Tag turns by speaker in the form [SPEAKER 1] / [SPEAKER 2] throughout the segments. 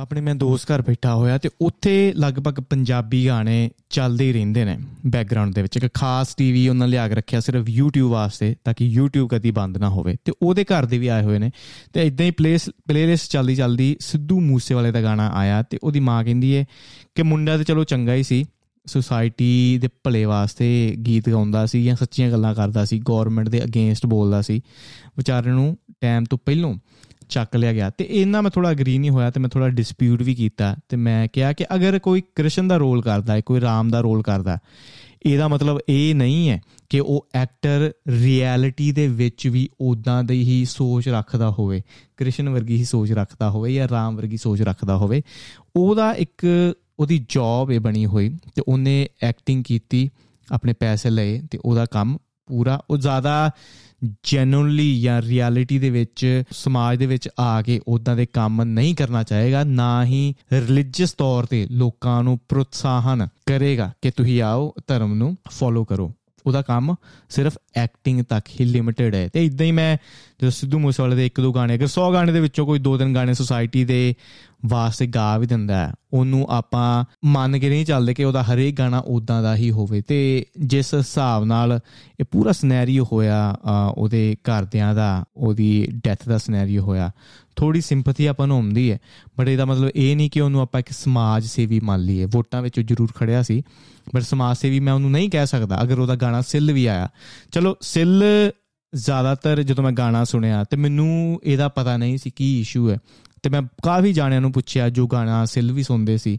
[SPEAKER 1] ਆਪਣੇ ਮੈਂ ਦੋਸਤ ਘਰ ਬੈਠਾ ਹੋਇਆ ਤੇ ਉੱਥੇ ਲਗਭਗ ਪੰਜਾਬੀ ਗਾਣੇ ਚੱਲਦੇ ਹੀ ਰਹਿੰਦੇ ਨੇ ਬੈਕਗ੍ਰਾਉਂਡ ਦੇ ਵਿੱਚ। ਇੱਕ ਖਾਸ ਟੀਵੀ ਉਹਨਾਂ ਲਿਆ ਕੇ ਰੱਖਿਆ ਸਿਰਫ YouTube ਵਾਸਤੇ ਤਾਂ ਕਿ YouTube ਕਦੀ ਬੰਦ ਨਾ ਹੋਵੇ। ਤੇ ਉਹਦੇ ਘਰ ਦੇ ਵੀ ਆਏ ਹੋਏ ਨੇ। ਤੇ ਇਦਾਂ ਹੀ ਪਲੇਸ ਪਲੇਲਿਸਟ ਚੱਲਦੀ ਚੱਲਦੀ ਸਿੱਧੂ ਮੂਸੇਵਾਲੇ ਦਾ ਗਾਣਾ ਆਇਆ ਤੇ ਉਹਦੀ ਮਾਂ ਕਹਿੰਦੀ ਏ ਕਿ ਮੁੰਡਾ ਤੇ ਚਲੋ ਚੰਗਾ ਹੀ ਸੀ। ਸੁਸਾਇਟੀ ਦੇ ਭਲੇ ਵਾਸਤੇ ਗੀਤ ਗਾਉਂਦਾ ਸੀ ਜਾਂ ਸੱਚੀਆਂ ਗੱਲਾਂ ਕਰਦਾ ਸੀ। ਗਵਰਨਮੈਂਟ ਦੇ ਅਗੇਂਸਟ ਬੋਲਦਾ ਸੀ। ਵਿਚਾਰੇ ਨੂੰ ਟਾਈਮ ਤੋਂ ਪਹਿਲਾਂ ਚੱਕ ਲਿਆ ਗਿਆ। ਤੇ ਇਹਨਾਂ ਮੈਂ ਥੋੜਾ ਅਗਰੀ ਨਹੀਂ ਹੋਇਆ ਤੇ ਮੈਂ ਥੋੜਾ ਡਿਸਪਿਊਟ ਵੀ ਕੀਤਾ ਤੇ ਮੈਂ ਕਿਹਾ ਕਿ ਅਗਰ ਕੋਈ ਕ੍ਰਿਸ਼ਨ ਦਾ ਰੋਲ ਕਰਦਾ ਹੈ, ਕੋਈ ਰਾਮ ਦਾ ਰੋਲ ਕਰਦਾ ਇਹਦਾ ਮਤਲਬ ਇਹ ਨਹੀਂ ਹੈ ਕਿ ਉਹ ਐਕਟਰ ਰਿਐਲਿਟੀ ਦੇ ਵਿੱਚ ਵੀ ਉਦਾਂ ਦੀ ਹੀ ਸੋਚ ਰੱਖਦਾ ਹੋਵੇ, ਕ੍ਰਿਸ਼ਨ ਵਰਗੀ ਹੀ ਸੋਚ ਰੱਖਦਾ ਹੋਵੇ ਜਾਂ ਰਾਮ ਵਰਗੀ ਸੋਚ ਰੱਖਦਾ ਹੋਵੇ। ਉਹਦਾ ਇੱਕ ਉਹਦੀ ਜੌਬ ਇਹ ਬਣੀ ਹੋਈ ਤੇ ਉਹਨੇ ਐਕਟਿੰਗ ਕੀਤੀ, ਆਪਣੇ ਪੈਸੇ ਲਏ ਤੇ ਉਹਦਾ ਕੰਮ ਪੂਰਾ, ਉਹ ਜ਼ਿਆਦਾ ਜੈਨੂਨਲੀ ਜਾਂ ਰਿਐਲਿਟੀ ਦੇ ਵਿੱਚ, ਸਮਾਜ ਦੇ ਵਿੱਚ ਆ ਕੇ ਉਦਾਂ ਦੇ ਕੰਮ ਨਹੀਂ ਕਰਨਾ ਚਾਹੇਗਾ, ਨਾ ਹੀ ਰਿਲੀਜੀਅਸ ਤੌਰ ਤੇ ਲੋਕਾਂ ਨੂੰ ਪ੍ਰੋਤਸਾਹਨ ਕਰੇਗਾ ਕਿ ਤੁਸੀਂ ਆਓ ਧਰਮ ਨੂੰ ਫੋਲੋ ਕਰੋ। ਉਹਦਾ ਕੰਮ ਸਿਰਫ ਐਕਟਿੰਗ ਤੱਕ ਹੀ ਲਿਮਿਟਿਡ ਹੈ। ਤੇ ਇਦਾਂ ਹੀ ਮੈਂ ਜਦੋਂ ਸਿੱਧੂ ਮੂਸੇਵਾਲੇ ਦੇ ਇੱਕ ਦੋ ਗਾਣੇ, ਅਗਰ 100 ਗਾਣੇ ਦੇ ਵਿੱਚੋਂ ਕੋਈ ਦੋ ਤਿੰਨ ਗਾਣੇ ਸੋਸਾਇਟੀ ਦੇ ਵਾਸਤੇ ਗਾ ਵੀ ਦਿੰਦਾ ਹੈ, ਉਹਨੂੰ ਆਪਾਂ ਮੰਨ ਕੇ ਨਹੀਂ ਚੱਲਦੇ ਕਿ ਉਹਦਾ ਹਰੇਕ ਗਾਣਾ ਉਦਾਂ ਦਾ ਹੀ ਹੋਵੇ। ਤੇ ਜਿਸ ਹਿਸਾਬ ਨਾਲ ਇਹ ਪੂਰਾ ਸਿਨੈਰੀਓ ਹੋਇਆ ਉਹਦੇ ਘਰਦਿਆਂ ਦਾ, ਉਹਦੀ ਡੈਥ ਦਾ ਸਿਨੈਰੀਓ ਹੋਇਆ ਥੋੜੀ ਸਿੰਪਥੀ ਆਪਾਂ ਨੂੰ ਹੁੰਦੀ ਹੈ। ਬਟ ਇਹਦਾ ਮਤਲਬ ਇਹ ਨਹੀਂ ਕਿ ਉਹਨੂੰ ਆਪਾਂ ਇੱਕ ਸਮਾਜ ਸੇਵੀ ਮੰਨ ਲਈਏ। ਵੋਟਾਂ ਵਿੱਚ ਜ਼ਰੂਰ ਖੜਿਆ ਸੀ। ਬਟ ਸਮਾਜ ਸੇਵੀ ਮੈਂ ਉਹਨੂੰ ਨਹੀਂ ਕਹਿ ਸਕਦਾ, ਅਗਰ ਉਹਦਾ ਗਾਣਾ ਸਿੱਲ ਵੀ ਆਇਆ। ਚਲੋ, ਸਿੱਲ ਜ਼ਿਆਦਾਤਰ ਜਦੋਂ ਮੈਂ ਗਾਣਾ ਸੁਣਿਆ ਤੇ ਮੈਨੂੰ ਇਹਦਾ ਪਤਾ ਨਹੀਂ ਸੀ ਕੀ ਇਸ਼ੂ ਹੈ। ਤੇ ਮੈਂ ਕਾਫੀ ਜਾਣਿਆਂ ਨੂੰ ਪੁੱਛਿਆ ਜੋ ਗਾਣਾ ਸਿਲ ਵੀ ਸੁਣਦੇ ਸੀ।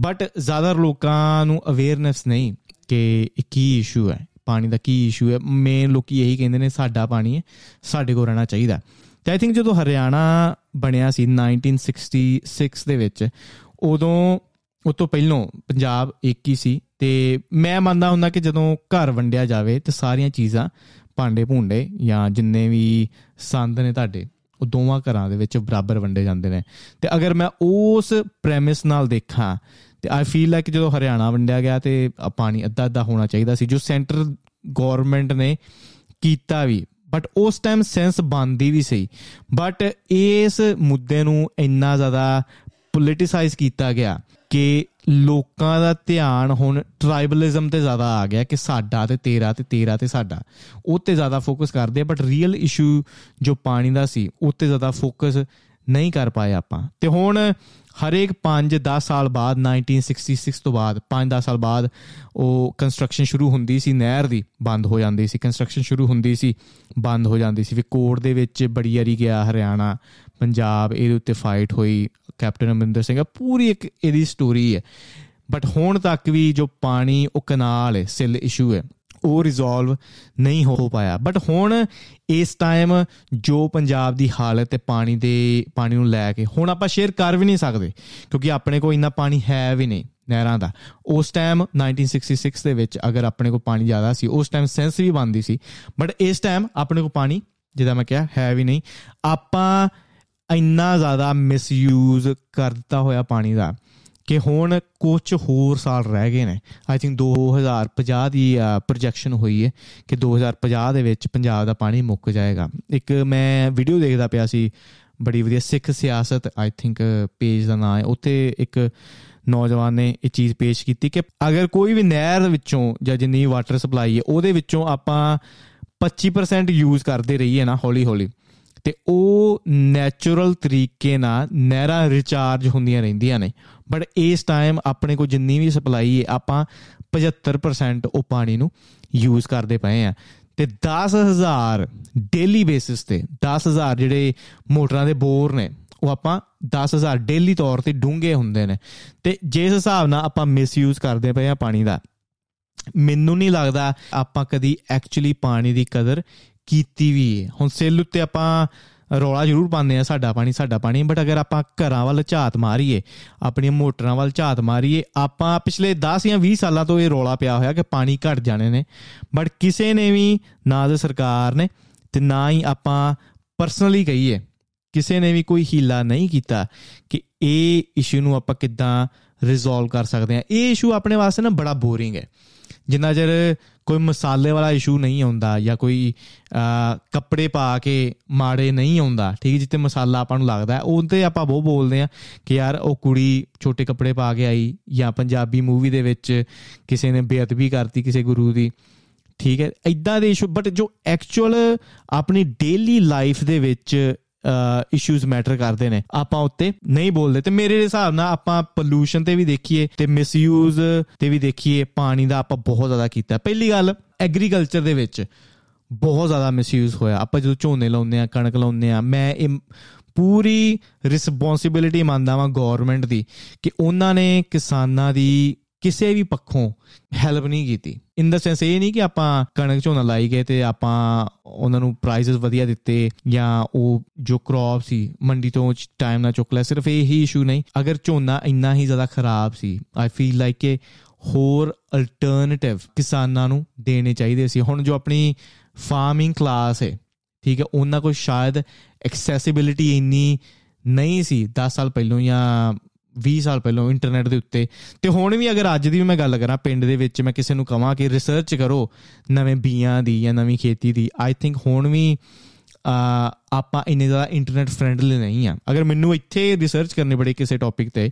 [SPEAKER 1] ਬਟ ਜ਼ਿਆਦਾ ਲੋਕਾਂ ਨੂੰ ਅਵੇਅਰਨੈਸ ਨਹੀਂ ਕਿ ਇਹ ਕੀ ਇਸ਼ੂ ਹੈ, ਪਾਣੀ ਦਾ ਕੀ ਇਸ਼ੂ ਹੈ। ਮੇਨ ਲੋਕੀ ਇਹੀ ਕਹਿੰਦੇ ਨੇ, ਸਾਡਾ ਪਾਣੀ ਹੈ, ਸਾਡੇ ਕੋਲ ਰਹਿਣਾ ਚਾਹੀਦਾ ਤੇ ਆਈ ਥਿੰਕ ਜਦੋਂ ਹਰਿਆਣਾ ਬਣਿਆ ਸੀ 1966 ਦੇ ਵਿੱਚ, ਉਦੋਂ ਉਸ ਤੋਂ ਪਹਿਲਾਂ ਪੰਜਾਬ ਇੱਕ ਹੀ ਸੀ ਤੇ ਮੈਂ ਮੰਨਦਾ ਹੁੰਦਾ ਕਿ ਜਦੋਂ ਘਰ ਵੰਡਿਆ ਜਾਵੇ ਤੇ ਸਾਰੀਆਂ ਚੀਜ਼ਾਂ ਭਾਂਡੇ ਭੁੰਡੇ ਜਾਂ ਜਿੰਨੇ ਵੀ ਸੰਦ ਨੇ ਤੁਹਾਡੇ, ਉਹ ਦੋਵਾਂ ਘਰਾਂ ਦੇ ਵਿੱਚ ਬਰਾਬਰ ਵੰਡੇ ਜਾਂਦੇ ਨੇ। ਤੇ ਅਗਰ ਮੈਂ ਉਸ ਪ੍ਰੈਮਿਸ ਨਾਲ ਦੇਖਾਂ, ਤੇ ਆਈ ਫੀਲ ਲਾਈਕ ਜਦੋਂ ਹਰਿਆਣਾ ਵੰਡਿਆ ਗਿਆ ਤੇ ਪਾਣੀ ਅੱਧਾ ਅੱਧਾ ਹੋਣਾ ਚਾਹੀਦਾ ਸੀ, ਜੋ ਸੈਂਟਰ ਗਵਰਨਮੈਂਟ ਨੇ ਕੀਤਾ ਵੀ ਬਟ ਉਸ ਟਾਈਮ ਸੈਂਸ ਬੰਦੀ ਵੀ ਸਹੀ ਬਟ ਇਸ ਮੁੱਦੇ ਨੂੰ ਇੰਨਾ ਜ਼ਿਆਦਾ ਪੋਲਿਟਿਸਾਈਜ਼ ਕੀਤਾ ਗਿਆ ਕਿ ਲੋਕਾਂ ਦਾ ਧਿਆਨ ਹੁਣ ਟ੍ਰਾਈਬਲਿਜ਼ਮ ਤੇ ਜ਼ਿਆਦਾ ਆ ਗਿਆ ਕਿ ਸਾਡਾ ਤੇ ਤੇਰਾ ਤੇ ਤੇਰਾ ਤੇ ਸਾਡਾ। ਉਹ ਤੇ ਜ਼ਿਆਦਾ ਫੋਕਸ ਕਰਦੇ ਆ ਬਟ ਰੀਅਲ ਇਸ਼ੂ ਜੋ ਪਾਣੀ ਦਾ ਸੀ, ਉਹ ਤੇ ਜ਼ਿਆਦਾ ਫੋਕਸ ਨਹੀਂ ਕਰ ਪਾਏ ਆਪਾਂ। ਤੇ ਹੁਣ ਹਰੇਕ 5-10 ਸਾਲ ਬਾਅਦ 1966 ਤੋਂ ਬਾਅਦ 5-10 ਸਾਲ ਬਾਅਦ ਉਹ ਕੰਸਟਰਕਸ਼ਨ ਸ਼ੁਰੂ ਹੁੰਦੀ ਸੀ, ਨਹਿਰ ਦੀ ਬੰਦ ਹੋ ਜਾਂਦੀ ਸੀ ਕੰਸਟਰਕਸ਼ਨ ਸ਼ੁਰੂ ਹੁੰਦੀ ਸੀ, ਬੰਦ ਹੋ ਜਾਂਦੀ ਸੀ। ਵੀ ਕੋਰਟ ਦੇ ਵਿੱਚ ਬੜੀ ਵਾਰੀ ਗਿਆ, ਹਰਿਆਣਾ, ਪੰਜਾਬ, ਇਹਦੇ ਉੱਤੇ ਫਾਈਟ ਹੋਈ, ਕੈਪਟਨ ਅਮਰਿੰਦਰ ਸਿੰਘ। ਆ ਪੂਰੀ ਇੱਕ ਇਹਦੀ ਸਟੋਰੀ ਹੈ। ਬਟ ਹੁਣ ਤੱਕ ਵੀ ਜੋ ਪਾਣੀ, ਉਹ ਕਨਾਲ ਹੈ, ਸਿਲ ਇਸ਼ੂ ਹੈ। ਉਹ ਰਿਜ਼ੋਲਵ ਨਹੀਂ ਹੋ ਪਾਇਆ। ਬਟ ਹੁਣ ਇਸ ਟਾਈਮ ਜੋ ਪੰਜਾਬ ਦੀ ਹਾਲਤ ਹੈ ਪਾਣੀ ਦੇ, ਪਾਣੀ ਨੂੰ ਲੈ ਕੇ, ਹੁਣ ਆਪਾਂ ਸ਼ੇਅਰ ਕਰ ਵੀ ਨਹੀਂ ਸਕਦੇ, ਕਿਉਂਕਿ ਆਪਣੇ ਕੋਲ ਇੰਨਾ ਪਾਣੀ ਹੈ ਵੀ ਨਹੀਂ ਨਹਿਰਾਂ ਦਾ। ਉਸ ਟਾਈਮ 1966 ਦੇ ਵਿੱਚ ਅਗਰ ਆਪਣੇ ਕੋਲ ਪਾਣੀ ਜ਼ਿਆਦਾ ਸੀ, ਉਸ ਟਾਈਮ ਸੈਂਸ ਵੀ ਬੰਦੀ ਸੀ। ਬਟ ਇਸ ਟਾਈਮ ਆਪਣੇ ਕੋਲ ਪਾਣੀ, ਜਿੱਦਾਂ ਮੈਂ ਕਿਹਾ, ਹੈ ਵੀ ਨਹੀਂ। ਆਪਾਂ ਇੰਨਾ ਜ਼ਿਆਦਾ ਮਿਸਯੂਜ਼ ਕਰ ਦਿੱਤਾ ਹੋਇਆ ਪਾਣੀ ਦਾ। ਕਿ ਹੁਣ ਕੁਝ ਹੋਰ ਸਾਲ ਰਹਿ ਗਏ ਨੇ। ਆਈ ਥਿੰਕ 2050 ਦੀ ਪ੍ਰੋਜੈਕਸ਼ਨ ਹੋਈ ਹੈ ਕਿ 2050 ਦੇ ਵਿੱਚ ਪੰਜਾਬ ਦਾ ਪਾਣੀ ਮੁੱਕ ਜਾਏਗਾ। ਇੱਕ ਮੈਂ ਵੀਡੀਓ ਦੇਖਦਾ ਪਿਆ ਸੀ, ਬੜੀ ਵਧੀਆ ਸਿੱਖ ਸਿਆਸਤ ਆਈ ਥਿੰਕ ਪੇਜ ਦਾ ਨਾਮ ਹੈ। ਉੱਥੇ ਇੱਕ ਨੌਜਵਾਨ ਨੇ ਇਹ ਚੀਜ਼ ਪੇਸ਼ ਕੀਤੀ ਕਿ ਅਗਰ ਕੋਈ ਵੀ ਨਹਿਰ ਵਿੱਚੋਂ ਜਾਂ ਜਿੰਨੀ ਵਾਟਰ ਸਪਲਾਈ ਹੈ, ਉਹਦੇ ਵਿੱਚੋਂ ਆਪਾਂ 25% ਯੂਜ਼ ਕਰਦੇ ਰਹੀਏ ਨਾ ਹੌਲੀ ਹੌਲੀ ਤੇ ਉਹ ਨੇਚਰਲ ਤਰੀਕੇ ਨਾਲ ਨਹਿਰਾਂ ਰਿਚਾਰਜ ਹੁੰਦੀਆਂ ਰਹਿੰਦੀਆਂ ਨੇ। ਬਟ ਇਸ ਟਾਈਮ ਆਪਣੇ ਕੋ ਜਿੰਨੀ ਵੀ ਸਪਲਾਈ ਹੈ, ਆਪਾਂ 75% ਉਹ ਪਾਣੀ ਨੂੰ ਯੂਜ਼ ਕਰਦੇ ਪਏ ਆ ਤੇ 10000 ਡੇਲੀ ਬੇਸਿਸ ਤੇ 10000 ਜਿਹੜੇ ਮੋਟਰਾਂ ਦੇ ਬੋਰ ਨੇ, ਉਹ ਆਪਾਂ 10000 ਡੇਲੀ ਤੌਰ ਤੇ ਡੂੰਘੇ ਹੁੰਦੇ ਨੇ। ਤੇ ਜਿਸ ਹਿਸਾਬ ਨਾਲ ਆਪਾਂ ਮਿਸਯੂਜ਼ ਕਰਦੇ ਪਏ ਆ ਪਾਣੀ ਦਾ, ਮੈਨੂੰ ਨਹੀਂ ਲੱਗਦਾ ਆਪਾਂ ਕਦੀ ਐਕਚੁਅਲੀ ਪਾਣੀ ਦੀ ਕਦਰ ਕੀਤੀ ਵੀ ਹੈ। ਹੁਣ ਸੇਲ ਉੱਤੇ ਆਪਾਂ ਰੋਲਾ ਜ਼ਰੂਰ ਪਾਉਂਦੇ ਆ ਸਾਡਾ ਪਾਣੀ ਸਾਡਾ ਪਾਣੀ। ਬਟ ਅਗਰ ਆਪਾਂ ਘਰਾਂ ਵੱਲ ਝਾਤ ਮਾਰੀਏ, ਆਪਣੀਆਂ ਮੋਟਰਾਂ ਵੱਲ ਝਾਤ ਮਾਰੀਏ, ਆਪਾਂ ਪਿਛਲੇ 10 ਜਾਂ 20 ਸਾਲਾਂ ਤੋਂ ਇਹ ਰੋਲਾ ਪਿਆ ਹੋਇਆ ਕਿ ਪਾਣੀ ਘਟ ਜਾਣੇ ਨੇ। ਬਟ ਕਿਸੇ ਨੇ ਵੀ, ਨਾ ਦੇ ਸਰਕਾਰ ਨੇ ਤੇ ਨਾ ਹੀ ਆਪਾਂ ਪਰਸਨਲੀ ਕਹੀਏ, ਕਿਸੇ ਨੇ ਵੀ ਕੋਈ ਹੀਲਾ ਨਹੀਂ ਕੀਤਾ ਕਿ ਇਹ ਇਸ਼ੂ ਨੂੰ ਆਪਾਂ ਕਿੱਦਾਂ ਰਿਜ਼ੋਲਵ ਕਰ ਸਕਦੇ ਆ ਇਹ ਇਸ਼ੂ ਆਪਣੇ ਵਾਸਤੇ ਨਾ ਬੜਾ ਬੋਰਿੰਗ ਹੈ। ਜਿੰਨਾ ਚਿਰ ਕੋਈ ਮਸਾਲੇ ਵਾਲਾ ਇਸ਼ੂ ਨਹੀਂ ਆਉਂਦਾ ਜਾਂ ਕੋਈ ਕੱਪੜੇ ਪਾ ਕੇ ਮਾੜੇ ਨਹੀਂ ਆਉਂਦਾ, ਠੀਕ ਜਿੱਤੇ ਮਸਾਲਾ ਆਪਾਂ ਨੂੰ ਲੱਗਦਾ ਉਹ ਤੇ ਆਪਾਂ ਬਹੁਤ ਬੋਲਦੇ ਆ ਕਿ ਯਾਰ ਉਹ ਕੁੜੀ ਛੋਟੇ ਕੱਪੜੇ ਪਾ ਕੇ ਆਈ ਜਾਂ ਪੰਜਾਬੀ ਮੂਵੀ ਦੇ ਵਿੱਚ ਕਿਸੇ ਨੇ ਬੇਅਦਬੀ ਕਰਤੀ ਕਿਸੇ ਗੁਰੂ ਦੀ, ਠੀਕ ਹੈ ਇਦਾਂ ਦੇ ਇਸ਼ੂ ਬਟ ਜੋ ਐਕਚੁਅਲ ਆਪਣੀ ਡੇਲੀ ਲਾਈਫ ਦੇ ਵਿੱਚ ਇਸ਼ੂਜ਼ ਮੈਟਰ ਕਰਦੇ ਨੇ। ਆਪਾਂ ਉੱਤੇ ਨਹੀਂ ਬੋਲਦੇ। ਤੇ ਮੇਰੇ ਹਿਸਾਬ ਨਾਲ ਆਪਾਂ ਪੋਲੂਸ਼ਨ ਤੇ ਵੀ ਦੇਖੀਏ, ਤੇ ਮਿਸਯੂਜ਼ ਤੇ ਵੀ ਦੇਖੀਏ, ਪਾਣੀ ਦਾ ਆਪਾਂ ਬਹੁਤ ਜ਼ਿਆਦਾ ਕੀਤਾ। ਪਹਿਲੀ ਗੱਲ ਐਗਰੀਕਲਚਰ ਦੇ ਵਿੱਚ ਬਹੁਤ ਜ਼ਿਆਦਾ ਮਿਸਯੂਜ਼ ਹੋਇਆ। ਆਪਾਂ ਜਦੋਂ ਝੋਨੇ ਲਾਉਂਦੇ ਆ ਕਣਕ ਲਾਉਂਦੇ ਆ ਮੈਂ ਇਹ ਪੂਰੀ ਰਿਸਪੌਂਸਿਬਿਲਿਟੀ ਮੰਨਦਾ ਵਾਂ ਗਵਰਨਮੈਂਟ ਦੀ ਕਿ ਉਹਨਾਂ ਨੇ ਕਿਸਾਨਾਂ ਦੀ ਕਿਸੇ ਵੀ ਪੱਖੋਂ ਹੈਲਪ ਨਹੀਂ ਕੀਤੀ। ਇਨ ਦਾ ਸੈਂਸ ਇਹ ਨਹੀਂ ਕਿ ਆਪਾਂ ਕਣਕ ਝੋਨਾ ਲਾਈ ਗਏ ਤੇ ਆਪਾਂ ਉਹਨਾਂ ਨੂੰ ਪ੍ਰਾਈਸਸ ਵਧੀਆ ਦਿੱਤੇ ਜਾਂ ਉਹ ਜੋ ਕ੍ਰੌਪ ਸੀ, ਮੰਡੀ ਤੋਂ ਟਾਈਮ ਨਾਲ ਚੁੱਕ ਲਿਆ, ਸਿਰਫ ਇਹ ਹੀ ਇਸ਼ੂ ਨਹੀਂ। ਅਗਰ ਝੋਨਾ ਇੰਨਾ ਹੀ ਜ਼ਿਆਦਾ ਖਰਾਬ ਸੀ ਆਈ ਫੀਲ ਲਾਈਕ ਕਿ ਹੋਰ ਅਲਟਰਨੇਟਿਵ ਕਿਸਾਨਾਂ ਨੂੰ ਦੇਣੇ ਚਾਹੀਦੇ ਸੀ। ਹੁਣ ਜੋ ਆਪਣੀ ਫਾਰਮਿੰਗ ਕਲਾਸ ਹੈ, ਠੀਕ ਹੈ, ਉਹਨਾਂ ਕੋਲ ਸ਼ਾਇਦ ਐਕਸੈਸਿਬਿਲਿਟੀ ਇੰਨੀ ਨਹੀਂ ਸੀ 10 ਸਾਲ ਪਹਿਲਾਂ ਜਾਂ 20 ਸਾਲ ਪਹਿਲਾਂ ਇੰਟਰਨੈਟ ਦੇ ਉੱਤੇ। ਤੇ ਹੁਣ ਵੀ ਅਗਰ ਅੱਜ ਦੀ ਵੀ ਮੈਂ ਗੱਲ ਕਰਾਂ, ਪਿੰਡ ਦੇ ਵਿੱਚ ਮੈਂ ਕਿਸੇ ਨੂੰ ਕਹਾਂ ਕਿ ਰਿਸਰਚ ਕਰੋ ਨਵੇਂ ਬੀਆਂ ਦੀ ਜਾਂ ਨਵੀਂ ਖੇਤੀ ਦੀ। ਆਈ ਥਿੰਕ ਹੁਣ ਵੀ ਆਪਾਂ ਇੰਨੇ ਜ਼ਿਆਦਾ ਇੰਟਰਨੈਟ ਫ੍ਰੈਂਡਲੀ ਨਹੀਂ ਆ। ਅਗਰ ਮੈਨੂੰ ਇੱਥੇ ਰਿਸਰਚ ਕਰਨੀ ਪੜੇ ਕਿਸੇ ਟੌਪਿਕ ਤੇ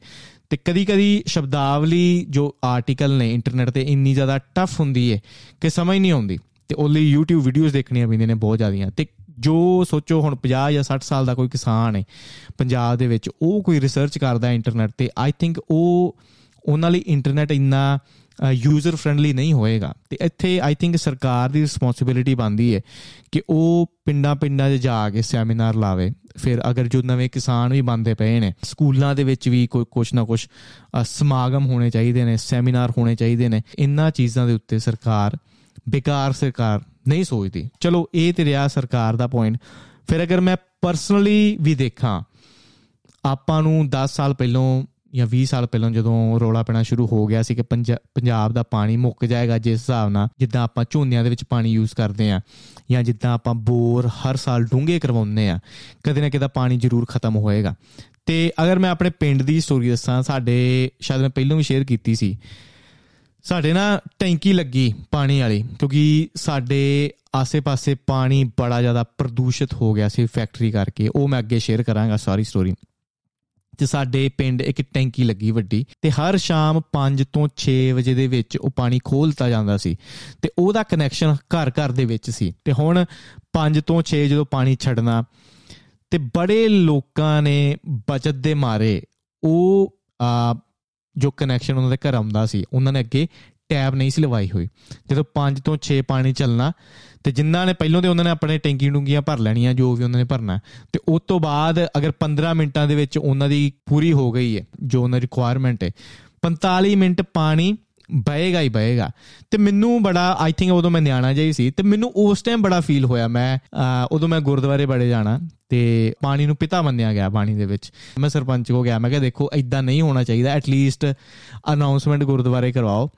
[SPEAKER 1] ਤੇ ਕਦੀ ਕਦੀ ਸ਼ਬਦਾਵਲੀ ਜੋ ਆਰਟੀਕਲ ਨੇ ਇੰਟਰਨੈਟ ਤੇ ਇੰਨੀ ਜ਼ਿਆਦਾ ਟਫ ਹੁੰਦੀ ਹੈ ਕਿ ਸਮਝ ਨਹੀਂ ਆਉਂਦੀ। ਤੇ ਓਨਲੀ YouTube ਵੀਡੀਓਜ਼ ਦੇਖਣੀਆਂ ਪੈਂਦੀਆਂ ਨੇ ਬਹੁਤ ਜ਼ਿਆਦੀਆਂ। ਤੇ ਜੋ ਸੋਚੋ ਹੁਣ 50 ਜਾਂ 60 ਸਾਲ ਦਾ ਕੋਈ ਕਿਸਾਨ ਹੈ ਪੰਜਾਬ ਦੇ ਵਿੱਚ, ਉਹ ਕੋਈ ਰਿਸਰਚ ਕਰਦਾ ਇੰਟਰਨੈਟ ਤੇ ਆਈ ਥਿੰਕ ਉਹ, ਉਹਨਾਂ ਲਈ ਇੰਟਰਨੈਟ ਇੰਨਾ ਯੂਜ਼ਰ ਫ੍ਰੈਂਡਲੀ ਨਹੀਂ ਹੋਏਗਾ। ਤੇ ਇੱਥੇ ਆਈ ਥਿੰਕ ਸਰਕਾਰ ਦੀ ਰਿਸਪੌਂਸਿਬਿਲਿਟੀ ਬਣਦੀ ਹੈ ਕਿ ਉਹ ਪਿੰਡਾਂ ਪਿੰਡਾਂ 'ਚ ਜਾ ਕੇ ਸੈਮੀਨਾਰ ਲਾਵੇ। ਫਿਰ ਅਗਰ ਜੋ ਨਵੇਂ ਕਿਸਾਨ ਵੀ ਬੰਦੇ ਪਏ ਨੇ, ਸਕੂਲਾਂ ਦੇ ਵਿੱਚ ਵੀ ਕੋਈ ਕੁਛ ਨਾ ਕੁਛ ਸਮਾਗਮ ਹੋਣੇ ਚਾਹੀਦੇ ਨੇ, ਸੈਮੀਨਾਰ ਹੋਣੇ ਚਾਹੀਦੇ ਨੇ ਇੰਨਾ ਚੀਜ਼ਾਂ ਦੇ ਉੱਤੇ ਸਰਕਾਰ ਬੇਕਾਰ ਸਰਕਾਰ ਨਹੀਂ ਸੋਚਦੀ। ਚਲੋ, ਇਹ ਤੇ ਰਿਹਾ ਸਰਕਾਰ ਦਾ ਪੁਆਇੰਟ ਫਿਰ ਅਗਰ ਮੈਂ ਪਰਸਨਲੀ ਵੀ ਦੇਖਾਂ, ਆਪਾਂ ਨੂੰ 10 ਸਾਲ ਪਹਿਲਾਂ ਜਾਂ 20 ਸਾਲ ਪਹਿਲਾਂ ਜਦੋਂ ਰੋਲਾ ਪੈਣਾ ਸ਼ੁਰੂ ਹੋ ਗਿਆ ਸੀ ਕਿ ਪੰਜਾਬ ਦਾ ਪਾਣੀ ਮੁੱਕ ਜਾਏਗਾ ਜਿਸ ਹਿਸਾਬ ਨਾਲ ਜਿੱਦਾਂ ਆਪਾਂ ਝੋਨਿਆਂ ਦੇ ਵਿੱਚ ਪਾਣੀ ਯੂਜ਼ ਕਰਦੇ ਆ ਜਾਂ ਜਿੱਦਾਂ ਆਪਾਂ ਬੋਰ ਹਰ ਸਾਲ ਡੂੰਘੇ ਕਰਵਾਉਂਦੇ ਆ ਕਦੇ ਨਾ ਕਦੇ ਪਾਣੀ ਜ਼ਰੂਰ ਖਤਮ ਹੋਏਗਾ। ਤੇ ਅਗਰ ਮੈਂ ਆਪਣੇ ਪਿੰਡ ਦੀ ਸਟੋਰੀ ਦੱਸਾਂ, ਸਾਡੇ ਸ਼ਾਇਦ ਮੈਂ ਪਹਿਲਾਂ ਵੀ ਸ਼ੇਅਰ ਕੀਤੀ ਸੀ ਸਾਡੇ ਨਾ ਟੈਂਕੀ ਲੱਗੀ ਪਾਣੀ ਵਾਲੀ, ਕਿਉਂਕਿ ਸਾਡੇ ਆਸੇ-ਪਾਸੇ ਪਾਣੀ ਬੜਾ ਜ਼ਿਆਦਾ ਪ੍ਰਦੂਸ਼ਿਤ ਹੋ ਗਿਆ ਸੀ ਫੈਕਟਰੀ ਕਰਕੇ। ਉਹ ਮੈਂ ਅੱਗੇ ਸ਼ੇਅਰ ਕਰਾਂਗਾ ਸਾਰੀ ਸਟੋਰੀ ਤੇ ਸਾਡੇ ਪਿੰਡ ਇੱਕ ਟੈਂਕੀ ਲੱਗੀ ਵੱਡੀ ਤੇ ਹਰ ਸ਼ਾਮ 5 ਤੋਂ 6 ਵਜੇ ਦੇ ਵਿੱਚ ਉਹ ਪਾਣੀ ਖੋਲਤਾ ਜਾਂਦਾ ਸੀ ਤੇ ਉਹਦਾ ਕਨੈਕਸ਼ਨ ਘਰ ਘਰ ਦੇ ਵਿੱਚ ਸੀ। ਤੇ ਹੁਣ 5 ਤੋਂ 6 ਜਦੋਂ ਪਾਣੀ ਛੱਡਣਾ ਤੇ ਬੜੇ ਲੋਕਾਂ ਨੇ ਬਚਤ ਦੇ ਮਾਰੇ। ਉਹ ਜੋ ਕਨੈਕਸ਼ਨ ਉਹਨਾਂ ਦੇ ਘਰ ਆਉਂਦਾ ਸੀ, ਉਹਨਾਂ ਨੇ ਅੱਗੇ ਟੈਬ ਨਹੀਂ ਸੀ ਲਵਾਈ ਹੋਈ। ਜਦੋਂ 5 ਤੋਂ 6 ਪਾਣੀ ਚੱਲਣਾ, ਤੇ ਜਿਨ੍ਹਾਂ ਨੇ ਪਹਿਲਾਂ ਤੇ ਉਹਨਾਂ ਨੇ ਆਪਣੇ ਟੈਂਕੀ ਡੂੰਗੀਆਂ ਭਰ ਲੈਣੀਆਂ, ਜੋ ਵੀ ਉਹਨਾਂ ਨੇ ਭਰਨਾ, ਤੇ ਉਸ ਤੋਂ ਬਾਅਦ ਅਗਰ 15 ਮਿੰਟਾਂ ਦੇ ਵਿੱਚ ਉਹਨਾਂ ਦੀ ਪੂਰੀ ਹੋ ਗਈ ਹੈ, ਜੋ ਉਹਨਾਂ ਰਿਕੁਆਇਰਮੈਂਟ ਹੈ 45 ਮਿੰਟ ਪਾਣੀ ਬਏਗਾ ਹੀ ਬਏਗਾ। ਤੇ ਮੈਨੂੰ ਬੜਾ ਆਈ ਥਿੰਕ ਉਦੋਂ ਮੈਂ ਨਿਆਣਾ ਜਿਹਾ ਸੀ, ਤੇ ਮੈਨੂੰ ਉਸ ਟਾਈਮ ਬੜਾ ਫੀਲ ਹੋਇਆ ਮੈਂ ਉਦੋਂ ਮੈਂ ਗੁਰਦੁਆਰੇ ਬੜੇ ਜਾਣਾ, ਤੇ ਪਾਣੀ ਨੂੰ ਪਿਤਾ ਮੰਨਿਆ ਗਿਆ ਪਾਣੀ ਦੇ ਵਿੱਚ। ਮੈਂ ਸਰਪੰਚ ਕੋ ਗਿਆ, ਮੈਂ ਕਿਹਾ ਦੇਖੋ ਐਦਾਂ ਨਹੀਂ ਹੋਣਾ ਚਾਹੀਦਾ ਐਟ ਲੀਸਟ ਅਨਾਉਂਸਮੈਂਟ ਗੁਰਦੁਆਰੇ ਕਰਵਾਓ,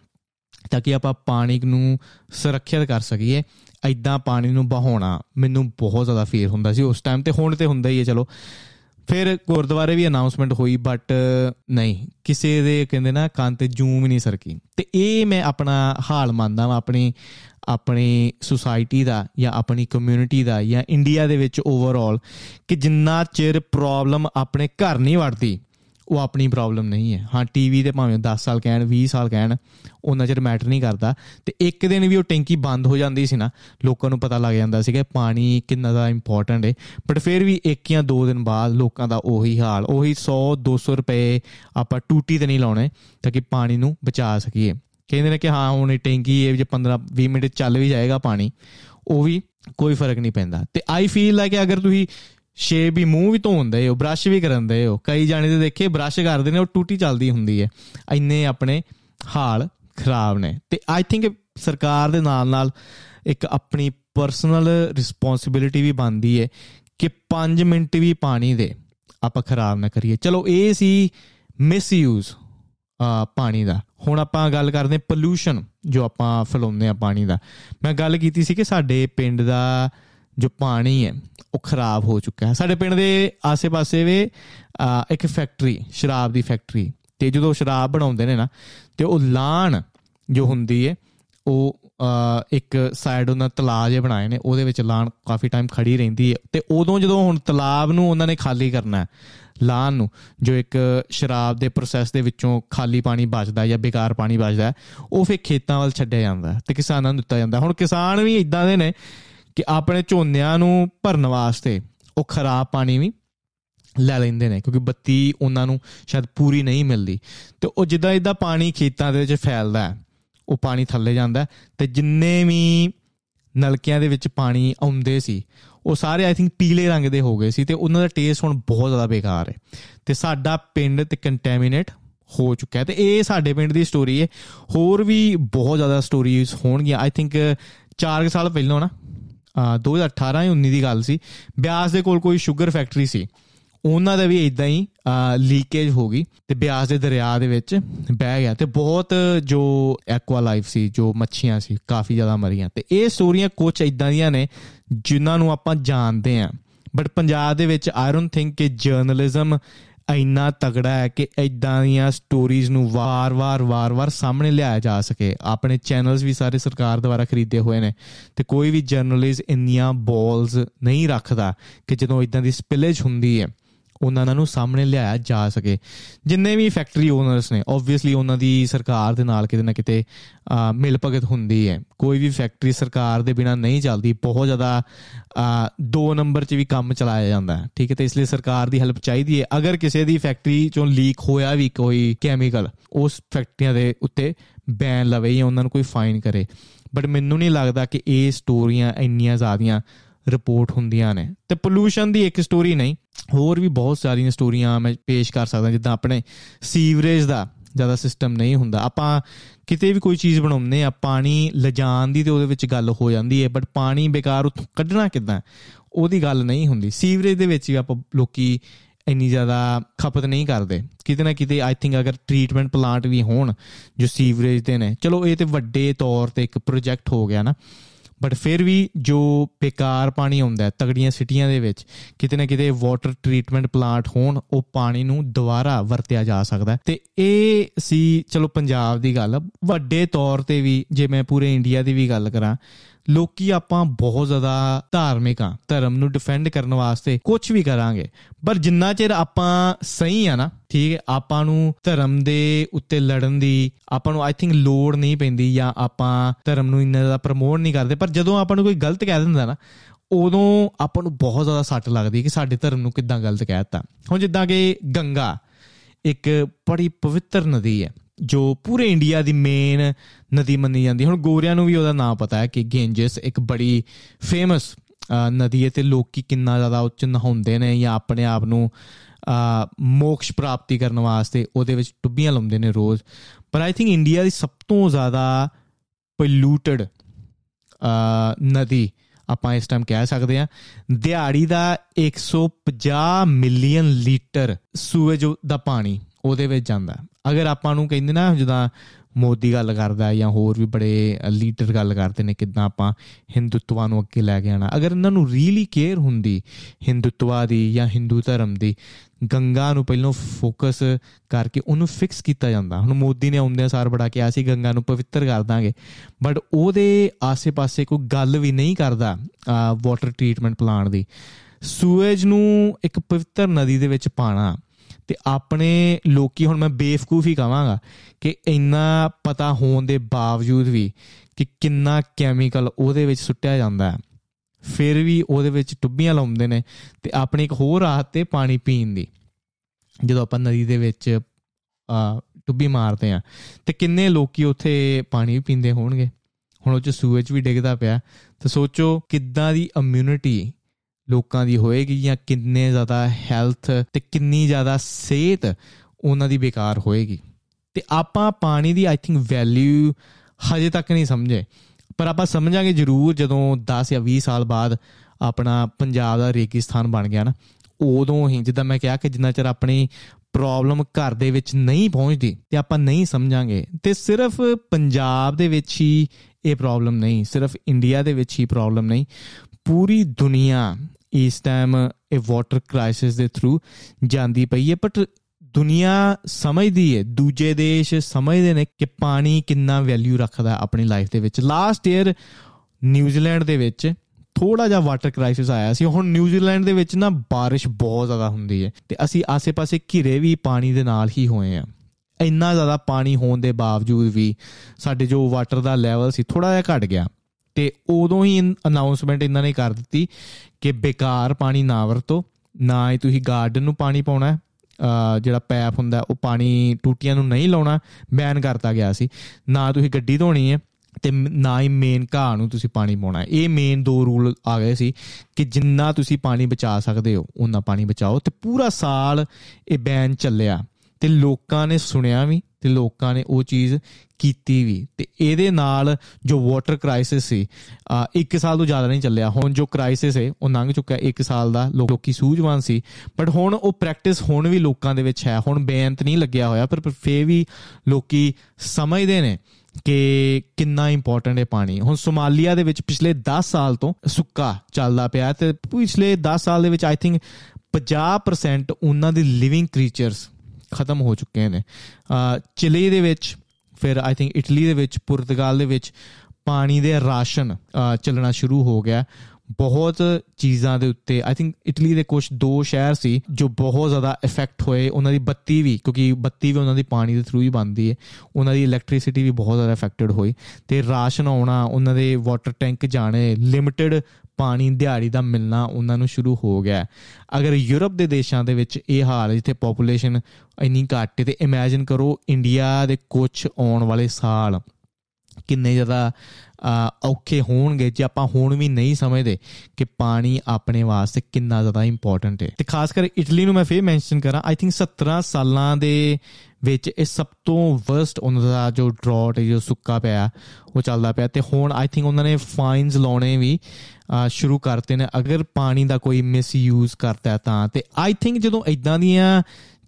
[SPEAKER 1] ਤਾਂ ਕਿ ਆਪਾਂ ਪਾਣੀ ਨੂੰ ਸੁਰੱਖਿਅਤ ਕਰ ਸਕੀਏ। ਐਦਾਂ ਪਾਣੀ ਨੂੰ ਬਹਾਉਣਾ ਮੈਨੂੰ ਬਹੁਤ ਜ਼ਿਆਦਾ ਫੀਲ ਹੁੰਦਾ ਸੀ ਉਸ ਟਾਈਮ ਤੇ ਹੁਣ ਤੇ ਹੁੰਦਾ ਹੀ ਹੈ, ਚਲੋ। ਫਿਰ ਗੁਰਦੁਆਰੇ ਵੀ ਅਨਾਉਂਸਮੈਂਟ ਹੋਈ ਬਟ ਨਹੀਂ। ਕਿਸੇ ਦੇ ਕਹਿੰਦੇ ਨਾ ਕੰਨ ਤੇ ਜੂਮ ਨਹੀਂ ਸਰਕੀ। ਤੇ ਇਹ ਮੈਂ ਆਪਣਾ ਹਾਲ ਮੰਨਦਾ ਹਾਂ ਆਪਣੀ ਆਪਣੀ ਸੁਸਾਇਟੀ ਦਾ ਜਾਂ ਆਪਣੀ ਕਮਿਊਨਿਟੀ ਦਾ ਜਾਂ ਇੰਡੀਆ ਦੇ ਵਿੱਚ ਓਵਰਆਲ ਕਿ ਜਿੰਨਾ ਚਿਰ ਪ੍ਰੋਬਲਮ ਆਪਣੇ ਘਰ ਨਹੀਂ ਵੜਦੀ ਉਹ ਆਪਣੀ ਪ੍ਰੋਬਲਮ ਨਹੀਂ ਹੈ। ਹਾਂ ਟੀਵੀ ਤੇ ਭਾਵੇਂ 10 ਸਾਲ ਕਹਿਣ 20 ਸਾਲ ਕਹਿਣ ਉਹ ਨਜ਼ਰ ਮੈਟਰ ਨਹੀਂ ਕਰਦਾ। ਤੇ ਇੱਕ ਦਿਨ ਵੀ ਉਹ ਟੈਂਕੀ ਬੰਦ ਹੋ ਜਾਂਦੀ ਸੀ ਨਾ, ਲੋਕਾਂ ਨੂੰ ਪਤਾ ਲੱਗ ਜਾਂਦਾ ਸੀ ਕਿ ਪਾਣੀ ਕਿੰਨਾ ਦਾ ਇੰਪੋਰਟੈਂਟ ਹੈ ਬਟ ਫਿਰ ਵੀ ਇੱਕ ਜਾਂ ਦੋ ਦਿਨ ਬਾਅਦ ਲੋਕਾਂ ਦਾ ਉਹੀ ਹਾਲ, ਉਹੀ 100 200 ਰੁਪਏ ਆਪਾਂ ਟੂਟੀ ਤੇ ਨਹੀਂ ਲਾਉਣੇ, ਤਾਂ ਕਿ ਪਾਣੀ ਨੂੰ ਬਚਾ ਸਕੀਏ। ਕਹਿੰਦੇ ਨੇ ਕਿ ਹਾਂ, ਹੁਣ ਇਹ ਟੈਂਕੀ ਇਹ ਜੇ 15 20 ਮਿੰਟ ਚੱਲ ਵੀ ਜਾਏਗਾ ਪਾਣੀ, ਉਹ ਵੀ ਕੋਈ ਫ਼ਰਕ ਨਹੀਂ ਪੈਂਦਾ। ਤੇ ਆਈ ਫੀਲ ਲਾਈਕ ਅਗਰ ਤੁਸੀਂ ਸ਼ੇ ਵੀ ਮੂੰਹ ਵੀ ਧੋਂਦੇ ਹੋ ਬ੍ਰਸ਼ ਵੀ ਕਰਦੇ ਹੋ ਕਈ ਜਾਣੇ ਤੇ ਦੇਖੇ ਬ੍ਰਸ਼ ਕਰਦੇ ਨੇ, ਉਹ ਟੂਟੀ ਚੱਲਦੀ ਹੁੰਦੀ ਹੈ। ਇੰਨੇ ਆਪਣੇ ਹਾਲ ਖਰਾਬ ਨੇ। ਤੇ ਆਈ ਥਿੰਕ ਸਰਕਾਰ ਦੇ ਨਾਲ ਨਾਲ ਇੱਕ ਆਪਣੀ ਪਰਸਨਲ ਰਿਸਪੌਂਸਿਬਿਲਿਟੀ ਵੀ ਬਣਦੀ ਹੈ ਕਿ 5 ਮਿੰਟ ਵੀ ਪਾਣੀ ਦੇ, ਆਪਾਂ ਖਰਾਬ ਨਾ ਕਰੀਏ। ਚਲੋ ਇਹ ਸੀ ਮਿਸਯੂਜ਼ ਆ ਪਾਣੀ ਦਾ। ਹੁਣ ਆਪਾਂ ਗੱਲ ਕਰਦੇ ਪੋਲੂਸ਼ਨ ਜੋ ਆਪਾਂ ਫਲਾਉਂਦੇ ਆ ਪਾਣੀ ਦਾ। ਮੈਂ ਗੱਲ ਕੀਤੀ ਸੀ ਕਿ ਸਾਡੇ ਪਿੰਡ ਦਾ ਜੋ ਪਾਣੀ ਹੈ, ਉਹ ਖਰਾਬ ਹੋ ਚੁੱਕਾ ਹੈ। ਸਾਡੇ ਪਿੰਡ ਦੇ ਆਸੇ-ਪਾਸੇ ਵੇ ਇੱਕ ਫੈਕਟਰੀ ਸ਼ਰਾਬ ਦੀ ਫੈਕਟਰੀ ਤੇ ਜਦੋਂ ਸ਼ਰਾਬ ਬਣਾਉਂਦੇ ਨੇ ਨਾ, ਤੇ ਉਹ ਲਾਣ ਜੋ ਹੁੰਦੀ ਹੈ, ਉਹ ਇੱਕ ਸਾਈਡ ਉਹਨਾਂ ਤਲਾਬ ਜੇ ਬਣਾਏ ਨੇ, ਉਹਦੇ ਵਿੱਚ ਲਾਣ ਕਾਫੀ ਟਾਈਮ ਖੜੀ ਰਹਿੰਦੀ ਹੈ। ਤੇ ਉਦੋਂ ਜਦੋਂ ਹੁਣ ਤਲਾਬ ਨੂੰ ਉਹਨਾਂ ਨੇ ਖਾਲੀ ਕਰਨਾ ਹੈ, ਲਾਣ ਨੂੰ, ਜੋ ਇੱਕ ਸ਼ਰਾਬ ਦੇ ਪ੍ਰੋਸੈਸ ਦੇ ਵਿੱਚੋਂ ਖਾਲੀ ਪਾਣੀ ਬਚਦਾ ਜਾਂ ਬੇਕਾਰ ਪਾਣੀ ਬਚਦਾ ਉਹ ਫਿਰ ਖੇਤਾਂ ਵੱਲ ਛੱਡਿਆ ਜਾਂਦਾ ਤੇ ਕਿਸਾਨਾਂ ਨੂੰ ਦਿੱਤਾ ਜਾਂਦਾ ਹੁਣ ਕਿਸਾਨ ਵੀ ਇਦਾਂ ਦੇ ਨੇ ਕਿ ਆਪਣੇ ਝੋਨਿਆਂ ਨੂੰ ਭਰਨ ਵਾਸਤੇ ਉਹ ਖਰਾਬ ਪਾਣੀ ਵੀ ਲੈ ਲੈਂਦੇ ਨੇ, ਕਿਉਂਕਿ ਬੱਤੀ ਉਹਨਾਂ ਨੂੰ ਸ਼ਾਇਦ ਪੂਰੀ ਨਹੀਂ ਮਿਲਦੀ। ਤੇ ਉਹ ਜਿੱਦਾਂ ਇਦਾਂ ਪਾਣੀ ਖੇਤਾਂ ਦੇ ਵਿੱਚ ਫੈਲਦਾ ਹੈ, ਉਹ ਪਾਣੀ ਥੱਲੇ ਜਾਂਦਾ ਤੇ ਜਿੰਨੇ ਵੀ ਨਲਕਿਆਂ ਦੇ ਵਿੱਚ ਪਾਣੀ ਆਉਂਦੇ ਸੀ, ਉਹ ਸਾਰੇ ਆਈ ਥਿੰਕ ਪੀਲੇ ਰੰਗ ਦੇ ਹੋ ਗਏ ਸੀ ਤੇ ਉਹਨਾਂ ਦਾ ਟੇਸਟ ਹੁਣ ਬਹੁਤ ਜ਼ਿਆਦਾ ਬੇਕਾਰ ਹੈ। ਤੇ ਸਾਡਾ ਪਿੰਡ ਤੇ ਕੰਟੈਮੀਨੇਟ ਹੋ ਚੁੱਕਾ ਹੈ ਤੇ ਇਹ ਸਾਡੇ ਪਿੰਡ ਦੀ ਸਟੋਰੀ ਹੈ। ਹੋਰ ਵੀ ਬਹੁਤ ਜ਼ਿਆਦਾ ਸਟੋਰੀਜ਼ ਹੋਣਗੀਆਂ। ਆਈ ਥਿੰਕ 4 ਸਾਲ ਪਹਿਲਾਂ ਨਾ 2018 19 ਦੀ ਗੱਲ ਸੀ, ਬਿਆਸ ਦੇ ਕੋਲ ਕੋਈ 슈ਗਰ ਫੈਕਟਰੀ ਸੀ। ਉਹਨਾਂ ਦਾ ਵੀ ਇਦਾਂ ਹੀ ਲੀਕੇਜ ਹੋ ਗਈ ਤੇ ਬਿਆਸ ਦੇ ਦਰਿਆ ਦੇ ਵਿੱਚ ਬਹਿ ਗਿਆ ਤੇ ਬਹੁਤ ਜੋ ਐਕਵਾ ਲਾਈਫ ਸੀ, ਜੋ ਮੱਛੀਆਂ ਸੀ, ਕਾਫੀ ਜ਼ਿਆਦਾ ਮਰੀਆਂ। ਤੇ ਇਹ ਸਟੋਰੀਆਂ ਕੁਝ ਇਦਾਂ ਦੀਆਂ ਨੇ ਜਿਨ੍ਹਾਂ ਨੂੰ ਆਪਾਂ ਜਾਣਦੇ ਆਂ ਬਟ ਪੰਜਾਬ ਦੇ ਵਿੱਚ ਆਈ ਡੋਨਟ ਥਿੰਕ ਕਿ ਜਰਨਲਿਜ਼ਮ ਇੰਨਾ ਤਗੜਾ ਹੈ ਕਿ ਇਦਾਂ ਦੀਆਂ ਸਟੋਰੀਜ਼ ਨੂੰ ਵਾਰ-ਵਾਰ ਵਾਰ-ਵਾਰ ਸਾਹਮਣੇ ਲਿਆਇਆ ਜਾ ਸਕੇ। ਆਪਣੇ ਚੈਨਲਸ ਵੀ ਸਾਰੇ ਸਰਕਾਰ ਦੁਆਰਾ ਖਰੀਦੇ ਹੋਏ ਨੇ ਤੇ ਕੋਈ ਵੀ ਜਰਨਲਿਸਟ ਇੰਨੀਆਂ ਬਾਲਸ ਨਹੀਂ ਰੱਖਦਾ ਕਿ ਜਦੋਂ ਇਦਾਂ ਦੀ ਸਪਿਲੇਜ ਹੁੰਦੀ ਹੈ। ਉਹਨਾਂ ਨੂੰ ਸਾਹਮਣੇ ਲਿਆਇਆ ਜਾ ਸਕੇ। ਜਿੰਨੇ ਵੀ ਫੈਕਟਰੀ ਓਨਰਸ ਨੇ ਆਬਵੀਅਸਲੀ ਉਹਨਾਂ ਦੀ ਸਰਕਾਰ ਦੇ ਨਾਲ ਕਿਤੇ ਨਾ ਕਿਤੇ ਮਿਲ ਭਗਤ ਹੁੰਦੀ ਹੈ। ਕੋਈ ਵੀ ਫੈਕਟਰੀ ਸਰਕਾਰ ਦੇ ਬਿਨਾ ਨਹੀਂ ਚੱਲਦੀ, ਬਹੁਤ ਜ਼ਿਆਦਾ ਦੋ ਨੰਬਰ 'ਚ ਵੀ ਕੰਮ ਚਲਾਇਆ ਜਾਂਦਾ ਹੈ। ਠੀਕ ਹੈ, ਤੇ ਇਸ ਲਈ ਸਰਕਾਰ ਦੀ ਹੈਲਪ ਚਾਹੀਦੀ ਹੈ। ਅਗਰ ਕਿਸੇ ਦੀ ਫੈਕਟਰੀ 'ਚੋਂ ਲੀਕ ਹੋਇਆ ਵੀ ਕੋਈ ਕੈਮੀਕਲ ਉਸ ਫੈਕਟਰੀਆਂ ਦੇ ਉੱਤੇ ਬੈਨ ਲਵੇ ਜਾਂ ਉਹਨਾਂ ਨੂੰ ਕੋਈ ਫਾਈਨ ਕਰੇ। ਬਟ ਮੈਨੂੰ ਨਹੀਂ ਲੱਗਦਾ ਕਿ ਇਹ ਸਟੋਰੀਆਂ ਇੰਨੀਆਂ ਜ਼ਿਆਦੀਆਂ ਰਿਪੋਰਟ ਹੁੰਦੀਆਂ ਨੇ। ਤੇ ਪੋਲੂਸ਼ਨ ਦੀ ਇੱਕ ਸਟੋਰੀ ਨਹੀਂ, ਹੋਰ ਵੀ ਬਹੁਤ ਸਾਰੀਆਂ ਸਟੋਰੀਆਂ ਮੈਂ ਪੇਸ਼ ਕਰ ਸਕਦਾ ਜਿੱਦਾਂ ਆਪਣੇ ਸੀਵਰੇਜ ਦਾ ਜ਼ਿਆਦਾ ਸਿਸਟਮ ਨਹੀਂ ਹੁੰਦਾ। ਆਪਾਂ ਕਿਤੇ ਵੀ ਕੋਈ ਚੀਜ਼ ਬਣਾਉਂਦੇ ਆ ਪਾਣੀ ਲਜਾਣ ਦੀ ਤੇ ਉਹਦੇ ਵਿੱਚ ਗੱਲ ਹੋ ਜਾਂਦੀ ਹੈ ਬਟ ਪਾਣੀ ਬੇਕਾਰ ਉੱਥੋਂ ਕੱਢਣਾ ਕਿਦਾਂ? ਉਹਦੀ ਗੱਲ ਨਹੀਂ ਹੁੰਦੀ। ਸੀਵਰੇਜ ਦੇ ਵਿੱਚ ਵੀ ਆਪਾਂ ਲੋਕੀ ਇੰਨੀ ਜ਼ਿਆਦਾ ਖਪਤ ਨਹੀਂ ਕਰਦੇ। ਕਿਤੇ ਨਾ ਕਿਤੇ ਆਈ ਥਿੰਕ ਅਗਰ ਟ੍ਰੀਟਮੈਂਟ ਪਲਾਂਟ ਵੀ ਹੋਣ ਜੋ ਸੀਵਰੇਜ ਦੇ ਨੇ। ਚਲੋ ਇਹ ਤੇ ਵੱਡੇ ਤੌਰ ਤੇ ਇੱਕ ਪ੍ਰੋਜੈਕਟ ਹੋ ਗਿਆ ਨਾ। ਬਟ ਫਿਰ ਵੀ ਜੋ ਬੇਕਾਰ ਪਾਣੀ ਆਉਂਦਾ ਤਗੜੀਆਂ ਸਿਟੀਆਂ ਦੇ ਵਿੱਚ, ਕਿਤੇ ਨਾ ਕਿਤੇ ਵਾਟਰ ਟ੍ਰੀਟਮੈਂਟ ਪਲਾਂਟ ਹੋਣ, ਉਹ ਪਾਣੀ ਨੂੰ ਦੁਬਾਰਾ ਵਰਤਿਆ ਜਾ ਸਕਦਾ ਤੇ ਇਹ ਸੀ, ਚਲੋ ਪੰਜਾਬ ਦੀ ਗੱਲ ਵੱਡੇ ਤੌਰ ਤੇ ਵੀ ਜੇ ਮੈਂ ਪੂਰੇ ਇੰਡੀਆ ਦੀ ਵੀ ਗੱਲ ਕਰਾਂ ਲੋਕੀ ਆਪਾਂ ਬਹੁਤ ਜ਼ਿਆਦਾ ਧਾਰਮਿਕ ਆ, ਧਰਮ ਨੂੰ ਡਿਫੈਂਡ ਕਰਨ ਵਾਸਤੇ ਕੁਝ ਵੀ ਕਰਾਂਗੇ। ਪਰ ਜਿੰਨਾ ਚਿਰ ਆਪਾਂ ਸਹੀ ਆ ਨਾ, ਠੀਕ ਹੈ, ਆਪਾਂ ਨੂੰ ਧਰਮ ਦੇ ਉੱਤੇ ਲੜਨ ਦੀ ਆਪਾਂ ਨੂੰ ਆਈ ਥਿੰਕ ਲੋੜ ਨਹੀਂ ਪੈਂਦੀ ਜਾਂ ਆਪਾਂ ਧਰਮ ਨੂੰ ਇੰਨਾ ਜ਼ਿਆਦਾ ਪ੍ਰਮੋਟ ਨਹੀਂ ਕਰਦੇ। ਪਰ ਜਦੋਂ ਆਪਾਂ ਨੂੰ ਕੋਈ ਗਲਤ ਕਹਿ ਦਿੰਦਾ ਨਾ, ਉਦੋਂ ਆਪਾਂ ਨੂੰ ਬਹੁਤ ਜ਼ਿਆਦਾ ਸੱਟ ਲੱਗਦੀ ਕਿ ਸਾਡੇ ਧਰਮ ਨੂੰ ਕਿੱਦਾਂ ਗਲਤ ਕਹਿਤਾ ਹੁਣ ਜਿੱਦਾਂ ਕਿ ਗੰਗਾ, ਇੱਕ ਬੜੀ ਪਵਿੱਤਰ ਨਦੀ ਹੈ। ਜੋ ਪੂਰੇ ਇੰਡੀਆ ਦੀ ਮੇਨ ਨਦੀ ਮੰਨੀ ਜਾਂਦੀ ਹੁਣ ਗੋਰਿਆਂ ਨੂੰ ਵੀ ਉਹਦਾ ਨਾਮ ਪਤਾ ਹੈ ਕਿ ਗੇਂਜਸ ਇੱਕ ਬੜੀ ਫੇਮਸ ਨਦੀ ਹੈ ਤੇ ਲੋਕੀ ਕਿੰਨਾ ਜ਼ਿਆਦਾ ਉੱਚ ਨਹਾਉਂਦੇ ਨੇ ਜਾਂ ਆਪਣੇ ਆਪ ਨੂੰ ਮੋਕਸ਼ ਪ੍ਰਾਪਤੀ ਕਰਨ ਵਾਸਤੇ ਉਹਦੇ ਵਿੱਚ ਟੁੱਬੀਆਂ ਲਾਉਂਦੇ ਨੇ ਰੋਜ਼। ਪਰ ਆਈ ਥਿੰਕ ਇੰਡੀਆ ਦੀ ਸਭ ਤੋਂ ਜ਼ਿਆਦਾ ਪੋਲੂਟਡ ਨਦੀ ਆਪਾਂ ਇਸ ਟਾਈਮ ਕਹਿ ਸਕਦੇ ਆ ਦਿਹਾੜੀ ਦਾ 150 ਮਿਲੀਅਨ ਲੀਟਰ ਸੂਏਜ ਦਾ ਪਾਣੀ ਉਹਦੇ ਵਿੱਚ ਜਾਂਦਾ। ਅਗਰ ਆਪਾਂ ਨੂੰ ਕਹਿੰਦੇ ਨਾ, ਜਦਾਂ ਮੋਦੀ ਗੱਲ ਕਰਦਾ ਜਾਂ ਹੋਰ ਵੀ ਬੜੇ ਲੀਡਰ ਗੱਲ ਕਰਦੇ ਨੇ, ਕਿਦਾਂ ਆਪਾਂ ਹਿੰਦੂਤਵਾ ਨੂੰ ਅੱਗੇ ਲੈ ਕੇ ਆਣਾ ਅਗਰ ਇਹਨਾਂ ਨੂੰ ਰੀਲੀ ਕੇਅਰ ਹੁੰਦੀ, ਹਿੰਦੂਤਵਾ ਦੀ ਜਾਂ ਹਿੰਦੂ ਧਰਮ ਦੀ, ਗੰਗਾ ਨੂੰ ਪਹਿਲਾਂ ਫੋਕਸ ਕਰਕੇ ਉਹਨੂੰ ਫਿਕਸ ਕੀਤਾ ਜਾਂਦਾ। ਹੁਣ ਮੋਦੀ ਨੇ ਆਉਂਦੇ ਸਾਰ ਬੜਾ ਕਿਹਾ ਸੀ, ਗੰਗਾ ਨੂੰ ਪਵਿੱਤਰ ਕਰ ਦਾਂਗੇ। ਬਟ ਉਹਦੇ ਆਸੇ-ਪਾਸੇ ਕੋਈ ਗੱਲ ਵੀ ਨਹੀਂ ਕਰਦਾ ਵਾਟਰ ਟ੍ਰੀਟਮੈਂਟ ਪਲਾਂਟ ਦੀ। ਸੂਏਜ ਨੂੰ ਇੱਕ ਪਵਿੱਤਰ ਨਦੀ ਦੇ ਵਿੱਚ ਪਾਣਾ ਤੇ ਆਪਣੇ ਲੋਕੀ ਹੁਣ ਮੈਂ ਬੇਵਕੂਫ ਹੀ ਕਹਾਂਗਾ ਕਿ ਇੰਨਾ ਪਤਾ ਹੋਣ ਦੇ ਬਾਵਜੂਦ ਵੀ ਕਿ ਕਿੰਨਾ ਕੈਮੀਕਲ ਉਹਦੇ ਵਿੱਚ ਸੁੱਟਿਆ ਜਾਂਦਾ ਹੈ। ਫਿਰ ਵੀ ਉਹਦੇ ਵਿੱਚ ਟੁੱਬੀਆਂ ਲਾਉਂਦੇ ਨੇ ਤੇ ਆਪਣੀ ਇੱਕ ਹੋਰ ਆਦਤ ਤੇ ਪਾਣੀ ਪੀਣ ਦੀ। ਜਦੋਂ ਆਪਾਂ ਨਦੀ ਦੇ ਵਿੱਚ ਆ ਟੁੱਬੀ ਮਾਰਦੇ ਆ ਤੇ ਕਿੰਨੇ ਲੋਕੀ ਉੱਥੇ ਪਾਣੀ ਪੀਂਦੇ ਹੋਣਗੇ। ਹੁਣ ਉਹ ਚ ਸੂਏਜ ਵੀ ਡਿੱਗਦਾ ਪਿਆ। ਤੇ ਸੋਚੋ ਕਿੱਦਾਂ ਦੀ ਇਮਿਊਨਿਟੀ ਲੋਕਾਂ ਦੀ ਹੋਏਗੀ ਜਾਂ ਕਿੰਨੇ ਜ਼ਿਆਦਾ ਹੈਲਥ ਤੇ ਕਿੰਨੀ ਜ਼ਿਆਦਾ ਸਿਹਤ ਉਹਨਾਂ ਦੀ ਬੇਕਾਰ ਹੋਏਗੀ। ਤੇ ਆਪਾਂ ਪਾਣੀ ਦੀ ਆਈ ਥਿੰਕ ਵੈਲਿਊ ਹਜੇ ਤੱਕ ਨਹੀਂ ਸਮਝੇ। ਪਰ ਆਪਾਂ ਸਮਝਾਂਗੇ ਜ਼ਰੂਰ ਜਦੋਂ 10 ਜਾਂ 20 ਸਾਲ ਬਾਅਦ ਆਪਣਾ ਪੰਜਾਬ ਦਾ ਰੇਗਿਸਤਾਨ ਬਣ ਗਿਆ ਨਾ, ਉਦੋਂ ਹੀ ਜਿੱਦਾਂ ਮੈਂ ਕਿਹਾ ਕਿ ਜਿੰਨਾ ਚਿਰ ਆਪਣੀ ਪ੍ਰੋਬਲਮ ਘਰ ਦੇ ਵਿੱਚ ਨਹੀਂ ਪਹੁੰਚਦੀ ਤੇ ਆਪਾਂ ਨਹੀਂ ਸਮਝਾਂਗੇ, ਤੇ ਸਿਰਫ ਪੰਜਾਬ ਦੇ ਵਿੱਚ ਹੀ ਇਹ ਪ੍ਰੋਬਲਮ ਨਹੀਂ, ਸਿਰਫ ਇੰਡੀਆ ਦੇ ਵਿੱਚ ਹੀ ਪ੍ਰੋਬਲਮ ਨਹੀਂ, ਪੂਰੀ ਦੁਨੀਆ ਇਸ ਟਾਈਮ ਇਹ ਵਾਟਰ ਕ੍ਰਾਈਸਿਸ ਦੇ ਥਰੂ ਜਾਂਦੀ ਪਈ ਹੈ ਬਟ ਦੁਨੀਆ ਸਮਝਦੀ ਹੈ, ਦੂਜੇ ਦੇਸ਼ ਸਮਝਦੇ ਨੇ ਕਿ ਪਾਣੀ ਕਿੰਨਾ ਵੈਲਿਊ ਰੱਖਦਾ ਆਪਣੀ ਲਾਈਫ ਦੇ ਵਿੱਚ। ਲਾਸਟ ਈਅਰ ਨਿਊਜ਼ੀਲੈਂਡ ਦੇ ਵਿੱਚ ਥੋੜਾ ਜਿਹਾ ਵਾਟਰ ਕ੍ਰਾਈਸਿਸ ਆਇਆ ਸੀ। ਹੁਣ ਨਿਊਜ਼ੀਲੈਂਡ ਦੇ ਵਿੱਚ ਨਾ ਬਾਰਿਸ਼ ਬਹੁਤ ਜ਼ਿਆਦਾ ਹੁੰਦੀ ਹੈ ਤੇ ਅਸੀਂ ਆਸੇ-ਪਾਸੇ ਘਿਰੇ ਵੀ ਪਾਣੀ ਦੇ ਨਾਲ ਹੀ ਹੋਏ ਆ ਇੰਨਾ ਜ਼ਿਆਦਾ ਪਾਣੀ ਹੋਣ ਦੇ ਬਾਵਜੂਦ ਵੀ ਸਾਡੇ ਜੋ ਵਾਟਰ ਦਾ ਲੈਵਲ ਸੀ ਥੋੜਾ ਜਿਹਾ ਘਟ ਗਿਆ। ਤੇ ਉਦੋਂ ਹੀ ਅਨਾਉਂਸਮੈਂਟ ਇਹਨਾਂ ਨੇ ਕਰ ਦਿੱਤੀ ਕਿ ਬੇਕਾਰ ਪਾਣੀ ਨਾ ਵਰਤੋ, ਨਾ ਹੀ ਤੁਸੀਂ ਗਾਰਡਨ ਨੂੰ ਪਾਣੀ ਪਾਉਣਾ ਜਿਹੜਾ ਪੈਪ ਹੁੰਦਾ, ਉਹ ਪਾਣੀ ਟੂਟੀਆਂ ਨੂੰ ਨਹੀਂ ਲਾਉਣਾ ਬੈਨ ਕਰਤਾ ਗਿਆ ਸੀ। ਨਾ ਤੁਸੀਂ ਗੱਡੀ ਧੋਣੀ ਹੈ ਤੇ ਨਾ ਹੀ ਮੇਨ ਘਾਹ ਨੂੰ ਤੁਸੀਂ ਪਾਣੀ ਪਾਉਣਾ ਇਹ ਮੇਨ ਦੋ ਰੂਲ ਆ ਗਏ ਸੀ ਕਿ ਜਿੰਨਾ ਤੁਸੀਂ ਪਾਣੀ ਬਚਾ ਸਕਦੇ ਹੋ ਉਹਨਾਂ ਪਾਣੀ ਬਚਾਓ ਤੇ ਪੂਰਾ ਸਾਲ ਇਹ ਬੈਨ ਚੱਲਿਆ। ਤੇ ਲੋਕਾਂ ਨੇ ਸੁਣਿਆ ਵੀ, ਤੇ ਲੋਕਾਂ ਨੇ ਉਹ ਚੀਜ਼ ਕੀਤੀ ਵੀ। ਤੇ ਇਹਦੇ ਨਾਲ ਜੋ ਵਾਟਰ ਕ੍ਰਾਈਸਿਸ ਸੀ ਇੱਕ ਸਾਲ ਤੋਂ ਜ਼ਿਆਦਾ ਨਹੀਂ ਚੱਲਿਆ। ਹੁਣ ਜੋ ਕ੍ਰਾਈਸਿਸ ਹੈ, ਉਹ ਲੰਘ ਚੁੱਕਾ ਇੱਕ ਸਾਲ ਦਾ। ਲੋਕੀ ਸੂਝਵਾਨ ਸੀ। ਬਟ ਹੁਣ ਉਹ ਪ੍ਰੈਕਟਿਸ ਹੁਣ ਵੀ ਲੋਕਾਂ ਦੇ ਵਿੱਚ ਹੈ। ਹੁਣ ਬੇਅੰਤ ਨਹੀਂ ਲੱਗਿਆ ਹੋਇਆ, ਪਰ ਫੇ ਵੀ ਲੋਕੀ ਸਮਝਦੇ ਨੇ ਕਿ ਕਿੰਨਾ ਇੰਪੋਰਟੈਂਟ ਹੈ ਪਾਣੀ। ਹੁਣ ਸੋਮਾਲੀਆ ਦੇ ਵਿੱਚ ਪਿਛਲੇ 10 ਸਾਲ ਤੋਂ ਸੁੱਕਾ ਚੱਲਦਾ ਪਿਆ ਤੇ ਪਿਛਲੇ 10 ਸਾਲ ਦੇ ਵਿੱਚ ਆਈ ਥਿੰਕ 50% ਉਹਨਾਂ ਦੀ ਲਿਵਿੰਗ ਕ੍ਰੀਚਰਸ ਖਤਮ ਹੋ ਚੁੱਕੇ ਨੇ। ਚਿਲੀ ਦੇ ਵਿੱਚ, ਫਿਰ ਆਈ ਥਿੰਕ ਇਟਲੀ ਦੇ ਵਿੱਚ, ਪੁਰਤਗਾਲ ਦੇ ਵਿੱਚ ਪਾਣੀ ਦੇ ਰਾਸ਼ਨ ਚੱਲਣਾ ਸ਼ੁਰੂ ਹੋ ਗਿਆ। ਬਹੁਤ ਚੀਜ਼ਾਂ ਦੇ ਉੱਤੇ ਆਈ ਥਿੰਕ ਇਟਲੀ ਦੇ ਕੁਝ ਦੋ ਸ਼ਹਿਰ ਸੀ ਜੋ ਬਹੁਤ ਜ਼ਿਆਦਾ ਇਫੈਕਟ ਹੋਏ। ਉਹਨਾਂ ਦੀ ਬੱਤੀ ਵੀ, ਕਿਉਂਕਿ ਬੱਤੀ ਵੀ ਉਹਨਾਂ ਦੀ ਪਾਣੀ ਦੇ ਥਰੂ ਹੀ ਬਣਦੀ ਹੈ। ਉਹਨਾਂ ਦੀ ਇਲੈਕਟ੍ਰਿਸਿਟੀ ਵੀ ਬਹੁਤ ਜ਼ਿਆਦਾ ਇਫੈਕਟਡ ਹੋਈ। ਤੇ ਰਾਸ਼ਨ ਆਉਣਾ, ਉਹਨਾਂ ਦੇ ਵਾਟਰ ਟੈਂਕ ਜਾਣੇ ਲਿਮਿਟਿਡ ਪਾਣੀ ਦਿਹਾੜੀ ਦਾ ਮਿਲਣਾ ਉਹਨਾਂ ਨੂੰ ਸ਼ੁਰੂ ਹੋ ਗਿਆ ਅਗਰ ਯੂਰਪ ਦੇ ਦੇਸ਼ਾਂ ਦੇ ਵਿੱਚ ਇਹ ਹਾਲ ਹੈ, ਜਿੱਥੇ ਪੋਪੂਲੇਸ਼ਨ ਇੰਨੀ ਘੱਟ ਹੈ, ਤੇ ਇਮੇਜਿਨ ਕਰੋ ਇੰਡੀਆ ਦੇ ਕੁਝ ਆਉਣ ਵਾਲੇ ਸਾਲ ਕਿੰਨੇ ਜ਼ਿਆਦਾ ਔਖੇ ਹੋਣਗੇ ਜੇ ਆਪਾਂ ਹੁਣ ਵੀ ਨਹੀਂ ਸਮਝਦੇ ਕਿ ਪਾਣੀ ਆਪਣੇ ਵਾਸਤੇ ਕਿੰਨਾ ਜ਼ਿਆਦਾ ਇੰਪੋਰਟੈਂਟ ਹੈ। ਤੇ ਖਾਸ ਕਰ ਇਟਲੀ ਨੂੰ ਮੈਂ ਫੇਰ ਮੈਂਸ਼ਨ ਕਰਾਂ ਆਈ ਥਿੰਕ 17 ਸਾਲਾਂ ਦੇ ਵਿੱਚ ਇਹ ਸਭ ਤੋਂ ਵਰਸਟ ਉਹਨਾਂ ਦਾ ਜੋ ਡਰਾਟ ਹੈ, ਜੋ ਸੁੱਕਾ ਪਿਆ, ਉਹ ਚੱਲਦਾ ਪਿਆ ਤੇ ਹੁਣ ਆਈ ਥਿੰਕ ਉਹਨਾਂ ਨੇ ਫਾਈਨਸ ਲਾਉਣੇ ਵੀ ਸ਼ੁਰੂ ਕਰਤੇ ਨੇ। ਅਗਰ ਪਾਣੀ ਦਾ ਕੋਈ ਮਿਸਯੂਜ਼ ਕਰਦਾ ਤਾਂ, ਤੇ ਆਈ ਥਿੰਕ ਜਦੋਂ ਇਦਾਂ ਦੀਆਂ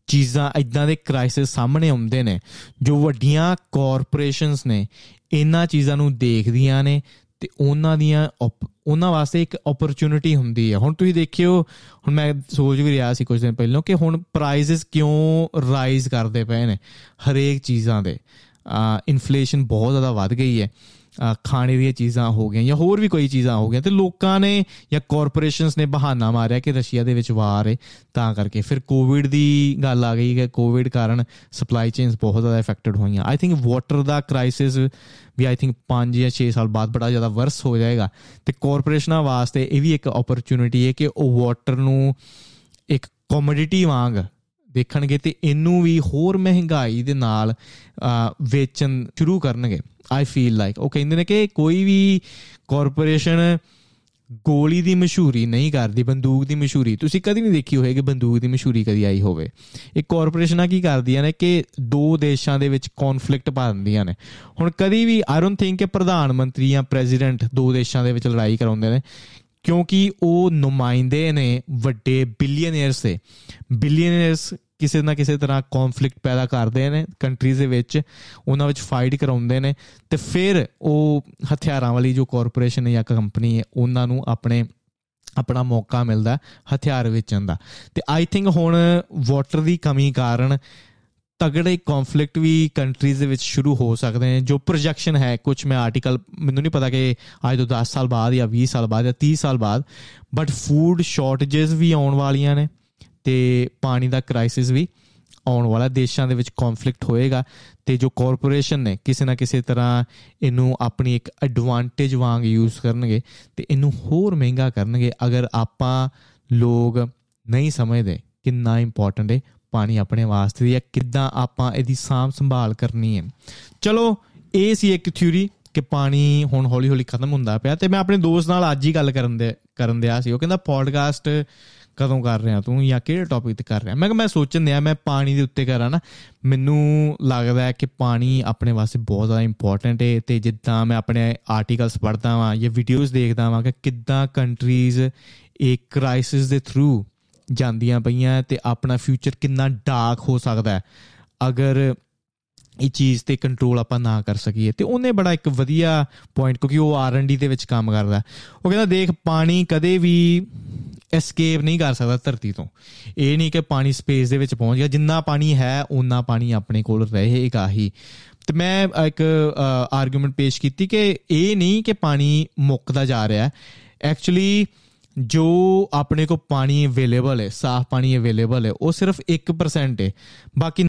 [SPEAKER 1] ਚੀਜ਼ਾਂ ਇਦਾਂ ਦੇ ਕ੍ਰਾਈਸਿਸ ਸਾਹਮਣੇ ਆਉਂਦੇ ਨੇ, ਜੋ ਵੱਡੀਆਂ ਕਾਰਪੋਰੇਸ਼ਨਸ ਨੇ, ਇਹਨਾਂ ਚੀਜ਼ਾਂ ਨੂੰ ਦੇਖਦੀਆਂ ਨੇ ਤੇ ਉਹਨਾਂ ਦੀਆਂ ਉਹਨਾਂ ਵਾਸਤੇ ਇੱਕ ਓਪਰਚ्युनिटी ਹੁੰਦੀ ਹੈ। ਹੁਣ ਤੁਸੀਂ ਦੇਖਿਓ, ਹੁਣ ਮੈਂ ਸੋਚ ਵੀ ਰਿਹਾ ਸੀ ਕੁਝ ਦਿਨ ਪਹਿਲਾਂ ਕਿ ਹੁਣ ਪ੍ਰਾਈਸਸ ਕਿਉਂ ਰਾਈਜ਼ ਕਰਦੇ ਪਏ ਨੇ ਹਰੇਕ ਚੀਜ਼ਾਂ ਦੇ। ਇਨਫਲੇਸ਼ਨ ਬਹੁਤ ਜ਼ਿਆਦਾ ਵੱਧ ਗਈ ਹੈ। ਖਾਣੇ ਦੀਆਂ ਚੀਜ਼ਾਂ ਹੋ ਗਈਆਂ ਜਾਂ ਹੋਰ ਵੀ ਕੋਈ ਚੀਜ਼ਾਂ ਹੋ ਗਈਆਂ ਤੇ ਲੋਕਾਂ ਨੇ ਜਾਂ ਕਾਰਪੋਰੇਸ਼ਨਸ ਨੇ ਬਹਾਨਾ ਮਾਰਿਆ ਕਿ ਰਸ਼ੀਆ ਦੇ ਵਿੱਚ ਵਾਰ ਹੈ ਤਾਂ ਕਰਕੇ। ਫਿਰ ਕੋਵਿਡ ਦੀ ਗੱਲ ਆ ਗਈ ਕਿ ਕੋਵਿਡ ਕਾਰਨ ਸਪਲਾਈ ਚੇਨਸ ਬਹੁਤ ਜ਼ਿਆਦਾ ਇਫੈਕਟਡ ਹੋਈਆਂ। ਆਈ ਥਿੰਕ ਵਾਟਰ ਦਾ ਕ੍ਰਾਈਸਿਸ ਵੀ ਆਈ ਥਿੰਕ 5 ਜਾਂ 6 ਸਾਲ ਬਾਅਦ ਬੜਾ ਜ਼ਿਆਦਾ ਵਰਸ ਹੋ ਜਾਏਗਾ। ਤੇ ਕਾਰਪੋਰੇਸ਼ਨਾਂ ਵਾਸਤੇ ਇਹ ਵੀ ਇੱਕ ਓਪਰਚ्युनिटी ਹੈ ਕਿ ਉਹ ਵਾਟਰ ਨੂੰ ਇੱਕ ਕਮੋਡਿਟੀ ਵਾਂਗ ਦੇਖਣਗੇ ਤੇ ਇਹਨੂੰ ਵੀ ਹੋਰ ਮਹਿੰਗਾਈ ਦੇ ਨਾਲ ਵੇਚਣ ਸ਼ੁਰੂ ਕਰਨਗੇ ਆਈ ਫੀਲ ਲਾਈਕ ਉਹ ਕਹਿੰਦੇ ਨੇ ਕਿ ਕੋਈ ਵੀ ਕਾਰਪੋਰੇਸ਼ਨ ਗੋਲੀ ਦੀ ਮਸ਼ਹੂਰੀ ਨਹੀਂ ਕਰਦੀ, ਬੰਦੂਕ ਦੀ ਮਸ਼ਹੂਰੀ। ਤੁਸੀਂ ਕਦੀ ਨਹੀਂ ਦੇਖੀ ਹੋਵੇਗੀ ਬੰਦੂਕ ਦੀ ਮਸ਼ਹੂਰੀ ਕਦੀ ਆਈ ਹੋਵੇ। ਇਹ ਕਾਰਪੋਰੇਸ਼ਨਾਂ ਕੀ ਕਰਦੀਆਂ ਨੇ ਕਿ ਦੋ ਦੇਸ਼ਾਂ ਦੇ ਵਿੱਚ ਕਨਫਲਿਕਟ ਪਾ ਦਿੰਦੀਆਂ ਨੇ। ਹੁਣ ਕਦੀ ਵੀ ਆਈ ਡੋਨਟ ਥਿੰਕ ਕਿ ਪ੍ਰਧਾਨ ਮੰਤਰੀ ਜਾਂ ਪ੍ਰੈਜ਼ੀਡੈਂਟ ਦੋ ਦੇਸ਼ਾਂ ਦੇ ਵਿੱਚ ਲੜਾਈ ਕਰਾਉਂਦੇ ਨੇ, ਕਿਉਂਕਿ ਉਹ ਨੁਮਾਇੰਦੇ ਨੇ ਵੱਡੇ ਬਿਲੀਅਨਰਸ ਦੇ। ਬਿਲੀਅਨਰਸ ਕਿਸੇ ਨਾ ਕਿਸੇ ਤਰ੍ਹਾਂ ਕਨਫਲਿਕਟ ਪੈਦਾ ਕਰਦੇ ਨੇ ਕੰਟਰੀਜ਼ ਦੇ ਵਿੱਚ ਉਹਨਾਂ ਵਿੱਚ ਫਾਈਟ ਕਰਾਉਂਦੇ ਨੇ ਤੇ ਫਿਰ ਉਹ ਹਥਿਆਰਾਂ ਵਾਲੀ ਜੋ ਕਾਰਪੋਰੇਸ਼ਨ ਜਾਂ ਕੰਪਨੀ ਹੈ, ਉਹਨਾਂ ਨੂੰ ਆਪਣੇ, ਆਪਣਾ ਮੌਕਾ ਮਿਲਦਾ ਹਥਿਆਰ ਵੇਚਣ ਦਾ। ਤੇ ਆਈ ਥਿੰਕ ਹੁਣ ਵਾਟਰ ਦੀ ਕਮੀ ਕਾਰਨ ਤਗੜੇ ਕਨਫਲਿਕਟ ਵੀ ਕੰਟਰੀਜ਼ ਦੇ ਵਿੱਚ ਸ਼ੁਰੂ ਹੋ ਸਕਦੇ ਨੇ, ਜੋ ਪ੍ਰੋਜੈਕਸ਼ਨ ਹੈ ਕੁਝ ਮੈਂ ਆਰਟੀਕਲ ਮੈਨੂੰ ਨਹੀਂ ਪਤਾ ਕਿ ਅੱਜ ਤੋਂ 10 ਸਾਲ ਬਾਅਦ ਜਾਂ 20 ਸਾਲ ਬਾਅਦ ਜਾਂ 30 ਸਾਲ ਬਾਅਦ ਬਟ ਫੂਡ ਸ਼ਾਰਟੇजेस ਵੀ ਆਉਣ ਵਾਲੀਆਂ ਨੇ। ਤੇ ਪਾਣੀ ਦਾ ਕ੍ਰਾਈਸਿਸ ਵੀ ਆਉਣ ਵਾਲਾ, ਦੇਸ਼ਾਂ ਦੇ ਵਿੱਚ ਕਨਫਲਿਕਟ ਹੋਏਗਾ ਤੇ ਜੋ ਕਾਰਪੋਰੇਸ਼ਨ ਨੇ ਕਿਸੇ ਨਾ ਕਿਸੇ ਤਰ੍ਹਾਂ ਇਹਨੂੰ ਆਪਣੀ ਇੱਕ ਐਡਵਾਂਟੇਜ ਵਾਂਗ ਯੂਜ਼ ਕਰਨਗੇ ਤੇ ਇਹਨੂੰ ਹੋਰ ਮਹਿੰਗਾ ਕਰਨਗੇ। ਅਗਰ ਆਪਾਂ ਲੋਕ ਨਹੀਂ ਸਮਝਦੇ ਕਿੰਨਾ ਇੰਪੋਰਟੈਂਟ ਹੈ ਪਾਣੀ ਆਪਣੇ ਵਾਸਤੇ ਜਾਂ ਕਿੱਦਾਂ ਆਪਾਂ ਇਹਦੀ ਸਾਂਭ ਸੰਭਾਲ ਕਰਨੀ ਹੈ ਚਲੋ, ਇਹ ਸੀ ਇੱਕ ਥਿਊਰੀ ਕਿ ਪਾਣੀ ਹੁਣ ਹੌਲੀ ਹੌਲੀ ਖਤਮ ਹੁੰਦਾ ਪਿਆ ਤੇ ਮੈਂ ਆਪਣੇ ਦੋਸਤ ਨਾਲ ਅੱਜ ਹੀ ਗੱਲ ਕਰਨ ਦੇ, ਕਰਨ ਦਿਆ ਸੀ। ਉਹ ਕਹਿੰਦਾ ਪੋਡਕਾਸਟ ਕਦੋਂ ਕਰ ਰਿਹਾ ਤੂੰ ਜਾਂ ਕਿਹੜੇ ਟੌਪਿਕ ਤੇ ਕਰ ਰਿਹਾ? ਮੈਂ ਕਿਹਾ ਮੈਂ ਸੋਚਣ ਦਿਆ, ਮੈਂ ਪਾਣੀ ਦੇ ਉੱਤੇ ਕਰਾਂ ਨਾ। ਮੈਨੂੰ ਲੱਗਦਾ ਹੈ ਕਿ ਪਾਣੀ ਆਪਣੇ ਵਾਸਤੇ ਬਹੁਤ ਜ਼ਿਆਦਾ ਇੰਪੋਰਟੈਂਟ ਹੈ ਤੇ ਜਿੱਦਾਂ ਮੈਂ ਆਪਣੇ ਆਰਟੀਕਲਸ ਪੜ੍ਹਦਾ ਵਾਂ ਜਾਂ ਵੀਡੀਓਜ਼ ਦੇਖਦਾ ਵਾਂ ਕਿ ਕਿੱਦਾਂ ਕੰਟਰੀਜ਼ ਇੱਕ ਕ੍ਰਾਈਸਿਸ ਦੇ ਥਰੂ ਜਾਂਦੀਆਂ ਪਈਆਂ ਤੇ ਆਪਣਾ ਫਿਊਚਰ ਕਿੰਨਾ ਡਾਰਕ ਹੋ ਸਕਦਾ ਹੈ। ਅਗਰ ਇਹ ਚੀਜ਼ ਤੇ ਕੰਟਰੋਲ ਆਪਾਂ ਨਾ ਕਰ ਸਕੀਏ ਤੇ ਉਹਨੇ ਬੜਾ ਇੱਕ ਵਧੀਆ ਪੁਆਇੰਟ ਕਿਉਂਕਿ ਉਹ ਆਰ&ਡੀ ਦੇ ਵਿੱਚ ਕੰਮ ਕਰਦਾ। ਉਹ ਕਹਿੰਦਾ, ਦੇਖ, ਪਾਣੀ ਕਦੇ ਵੀ ਐਸਕੇਪ ਨਹੀਂ ਕਰ ਸਕਦਾ ਧਰਤੀ ਤੋਂ। ਇਹ ਨਹੀਂ ਕਿ ਪਾਣੀ ਸਪੇਸ ਦੇ ਵਿੱਚ ਪਹੁੰਚ ਗਿਆ। ਜਿੰਨਾ ਪਾਣੀ ਹੈ ਉਨਾ ਪਾਣੀ ਆਪਣੇ ਕੋਲ ਰਹੇਗਾ ਹੀ। ਤੇ ਮੈਂ ਇੱਕ ਆਰਗੂਮੈਂਟ ਪੇਸ਼ ਕੀਤੀ ਕਿ ਇਹ ਨਹੀਂ ਕਿ ਪਾਣੀ ਮੁੱਕਦਾ ਜਾ ਰਿਹਾ ਐਕਚੁਅਲੀ ਜੋ ਆਪਣੇ ਕੋ ਪਾਣੀ ਅਵੇਲੇਬਲ ਹੈ, ਸਾਫ਼ ਪਾਣੀ ਅਵੇਲੇਬਲ ਹੈ, ਉਹ ਸਿਰਫ 1% ਹੈ। ਬਾਕੀ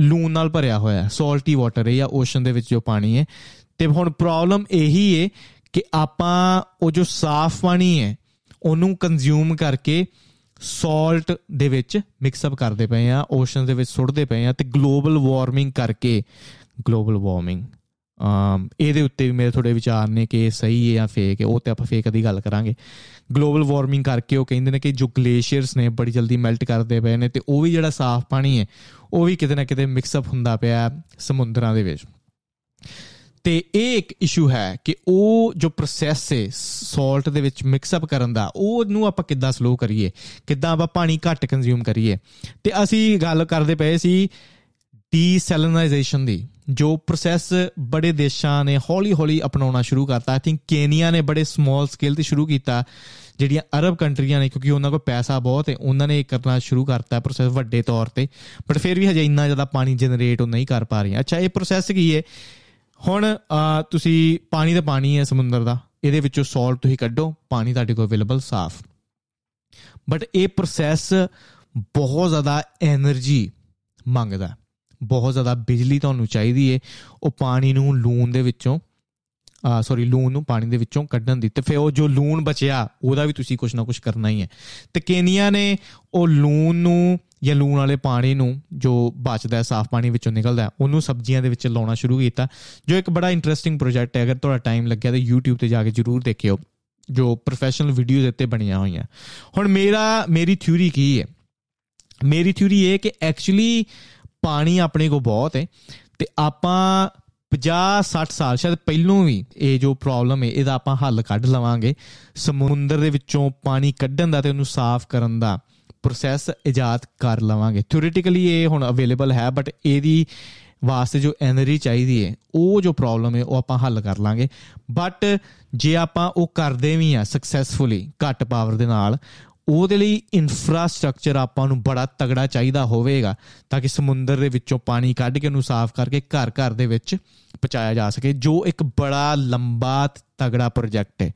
[SPEAKER 1] ਲੂਣ ਨਾਲ ਭਰਿਆ ਹੋਇਆ ਹੈ ਸਾਲਟੀ ਵਾਟਰ ਹੈ ਜਾਂ ਓਸ਼ਨ ਦੇ ਵਿੱਚ ਜੋ ਪਾਣੀ ਹੈ। ਤੇ ਹੁਣ ਪ੍ਰੋਬਲਮ ਇਹੀ ਹੈ ਕਿ ਆਪਾਂ, ਉਹ ਜੋ ਸਾਫ਼ ਪਾਣੀ ਹੈ ਉਹਨੂੰ ਕੰਜ਼ਿਊਮ ਕਰਕੇ ਸਾਲਟ ਦੇ ਵਿੱਚ ਮਿਕਸ ਅਪ ਕਰਦੇ ਪਏ ਆ ਓਸ਼ਨ ਦੇ ਵਿੱਚ ਸੁੱਟਦੇ ਪਏ ਆ ਤੇ ਗਲੋਬਲ ਵਾਰਮਿੰਗ ਕਰਕੇ ਗਲੋਬਲ ਵਾਰਮਿੰਗ ਅਮ, ਇਹਦੇ ਉੱਤੇ ਵੀ ਮੇਰੇ ਥੋੜੇ ਵਿਚਾਰ ਨੇ ਕਿ ਇਹ ਸਹੀ ਹੈ ਜਾਂ ਫੇਕ ਹੈ, ਉਹ ਤੇ ਆਪਾਂ ਫੇਕ ਦੀ ਗੱਲ ਕਰਾਂਗੇ। ਗਲੋਬਲ ਵਾਰਮਿੰਗ ਕਰਕੇ ਉਹ ਕਹਿੰਦੇ ਨੇ ਕਿ ਜੋ ਗਲੇਸ਼ੀਅਰਸ ਨੇ ਬੜੀ ਜਲਦੀ ਮੈਲਟ ਕਰਦੇ ਪਏ ਨੇ ਤੇ ਉਹ ਵੀ ਜਿਹੜਾ ਸਾਫ਼ ਪਾਣੀ ਹੈ, ਉਹ ਵੀ ਕਿਤੇ ਨਾ ਕਿਤੇ ਮਿਕਸ ਅਪ ਹੁੰਦਾ ਪਿਆ ਸਮੁੰਦਰਾਂ ਦੇ ਵਿੱਚ। ਤੇ ਇਹ ਇੱਕ ਇਸ਼ੂ ਹੈ ਕਿ ਉਹ ਜੋ ਪ੍ਰੋਸੈਸ ਹੈ ਸਾਲਟ ਦੇ ਵਿੱਚ ਮਿਕਸ ਅਪ ਕਰਨ ਦਾ ਉਹ ਨੂੰ ਆਪਾਂ ਕਿੱਦਾਂ ਸਲੋ ਕਰੀਏ? ਕਿੱਦਾਂ ਆਪਾਂ ਪਾਣੀ ਘੱਟ ਕੰਜ਼ਿਊਮ ਕਰੀਏ? ਤੇ ਅਸੀਂ ਗੱਲ ਕਰਦੇ ਪਏ ਸੀ ਡੀਸੈਲਿਨਾਈਜੇਸ਼ਨ ਦੀ, ਜੋ ਪ੍ਰੋਸੈਸ ਬੜੇ ਦੇਸ਼ਾਂ ਨੇ ਹੌਲੀ-ਹੌਲੀ ਅਪਣਾਉਣਾ ਸ਼ੁਰੂ ਕਰਤਾ। ਆਈ ਥਿੰਕ ਕੇਨੀਆ ਨੇ ਬੜੇ ਸਮਾਲ ਸਕੇਲ ਤੇ ਸ਼ੁਰੂ ਕੀਤਾ, ਜਿਹੜੀਆਂ ਅਰਬ ਕੰਟਰੀਆਂ ਨੇ, ਕਿਉਂਕਿ ਉਹਨਾਂ ਕੋਲ ਪੈਸਾ ਬਹੁਤ ਹੈ ਉਹਨਾਂ ਨੇ ਇਹ ਕਰਨਾ ਸ਼ੁਰੂ ਕਰਤਾ ਪ੍ਰੋਸੈਸ ਵੱਡੇ ਤੌਰ ਤੇ। ਬਟ ਫਿਰ ਵੀ ਹਜੇ ਇੰਨਾ ਜ਼ਿਆਦਾ ਪਾਣੀ ਜਨਰੇਟ ਉਹ ਨਹੀਂ ਕਰ ਪਾ ਰਹੀਆਂ। ਅੱਛਾ, ਇਹ ਪ੍ਰੋਸੈਸ ਕੀ ਹੈ ਹੁਣ ਤੁਸੀਂ ਪਾਣੀ ਦਾ ਪਾਣੀ ਹੈ ਸਮੁੰਦਰ ਦਾ, ਇਹਦੇ ਵਿੱਚੋਂ ਸੋਲਟ ਤੁਸੀਂ ਕੱਢੋ, ਪਾਣੀ ਤੁਹਾਡੇ ਕੋਲ ਅਵੇਲੇਬਲ ਸਾਫ਼। ਬਟ ਇਹ ਪ੍ਰੋਸੈਸ ਬਹੁਤ ਜ਼ਿਆਦਾ એનર્ਜੀ ਮੰਗਦਾ ਬਹੁਤ ਜ਼ਿਆਦਾ ਬਿਜਲੀ ਤੁਹਾਨੂੰ ਚਾਹੀਦੀ ਏ ਉਹ ਪਾਣੀ ਨੂੰ ਲੂਣ ਦੇ ਵਿੱਚੋਂ ਆ ਸੌਰੀ ਲੂਣ ਨੂੰ ਪਾਣੀ ਦੇ ਵਿੱਚੋਂ ਕੱਢਣ ਦੀ। ਤੇ ਫਿਰ ਉਹ ਜੋ ਲੂਣ ਬਚਿਆ, ਉਹਦਾ ਵੀ ਤੁਸੀਂ ਕੁਝ ਨਾ ਕੁਝ ਕਰਨਾ ਹੀ ਹੈ। ਤੇ ਕੇਨੀਆ ਨੇ ਉਹ ਲੂਣ ਨੂੰ ਜਾਂ ਲੂਣ ਵਾਲੇ ਪਾਣੀ ਨੂੰ ਜੋ ਬਚਦਾ ਸਾਫ਼ ਪਾਣੀ ਵਿੱਚੋਂ ਨਿਕਲਦਾ ਉਹਨੂੰ ਸਬਜ਼ੀਆਂ ਦੇ ਵਿੱਚ ਲਾਉਣਾ ਸ਼ੁਰੂ ਕੀਤਾ। ਜੋ ਇੱਕ ਬੜਾ ਇੰਟਰਸਟਿੰਗ ਪ੍ਰੋਜੈਕਟ ਹੈ, ਅਗਰ ਤੁਹਾਡਾ ਟਾਈਮ ਲੱਗਿਆ ਤਾਂ YouTube ਤੇ ਜਾ ਕੇ ਜਰੂਰ ਦੇਖਿਓ, ਜੋ ਪ੍ਰੋਫੈਸ਼ਨਲ ਵੀਡੀਓਜ਼ ਉੱਤੇ ਬਣੀਆਂ ਹੋਈਆਂ। ਹੁਣ ਮੇਰਾ, ਮੇਰੀ ਥਿਊਰੀ ਕੀ ਹੈ? ਮੇਰੀ ਥਿਊਰੀ ਇਹ ਕਿ ਐਕਚੁਅਲੀ ਪਾਣੀ ਆਪਣੇ ਕੋ ਬਹੁਤ ਹੈ ਤੇ ਆਪਾਂ 50 60 ਸਾਲ, ਸ਼ਾਇਦ ਪਹਿਲੋਂ ਵੀ ਇਹ ਜੋ ਪ੍ਰੋਬਲਮ ਹੈ, ਇਹਦਾ ਆਪਾਂ ਹੱਲ ਕੱਢ ਲਵਾਂਗੇ। ਸਮੁੰਦਰ ਦੇ ਵਿੱਚੋਂ ਪਾਣੀ ਕੱਢਣ ਦਾ ਤੇ ਉਹਨੂੰ ਸਾਫ਼ ਕਰਨ ਦਾ। ਪ੍ਰੋਸੈਸ ਇਜਾਦ ਕਰ ਲਵਾਂਗੇ। ਥਿਓਰੀਟਿਕਲੀ ਇਹ ਹੁਣ ਅਵੇਲੇਬਲ ਹੈ ਬਟ ਇਹਦੀ ਵਾਸਤੇ ਜੋ ਐਨਰਜੀ ਚਾਹੀਦੀ ਹੈ, ਉਹ ਜੋ ਪ੍ਰੋਬਲਮ ਹੈ, ਉਹ ਆਪਾਂ ਹੱਲ ਕਰ ਲਾਂਗੇ। ਬਟ ਜੇ ਆਪਾਂ ਉਹ ਕਰਦੇ ਵੀ ਆ ਸਕਸੈਸਫੁਲੀ ਘੱਟ ਪਾਵਰ ਦੇ ਨਾਲ ਉਹਦੇ ਲਈ ਇਨਫਰਾਸਟ੍ਰਕਚਰ ਆਪਾਂ ਨੂੰ ਬੜਾ ਤਗੜਾ ਚਾਹੀਦਾ ਹੋਵੇਗਾ, ਤਾਂ ਕਿ ਸਮੁੰਦਰ ਦੇ ਵਿੱਚੋਂ ਪਾਣੀ ਕੱਢ ਕੇ ਉਹਨੂੰ ਸਾਫ਼ ਕਰਕੇ ਘਰ ਘਰ ਦੇ ਵਿੱਚ ਪਹੁੰਚਾਇਆ ਜਾ ਸਕੇ, ਜੋ ਇੱਕ ਬੜਾ ਲੰਬਾ ਤਗੜਾ ਪ੍ਰੋਜੈਕਟ ਹੈ।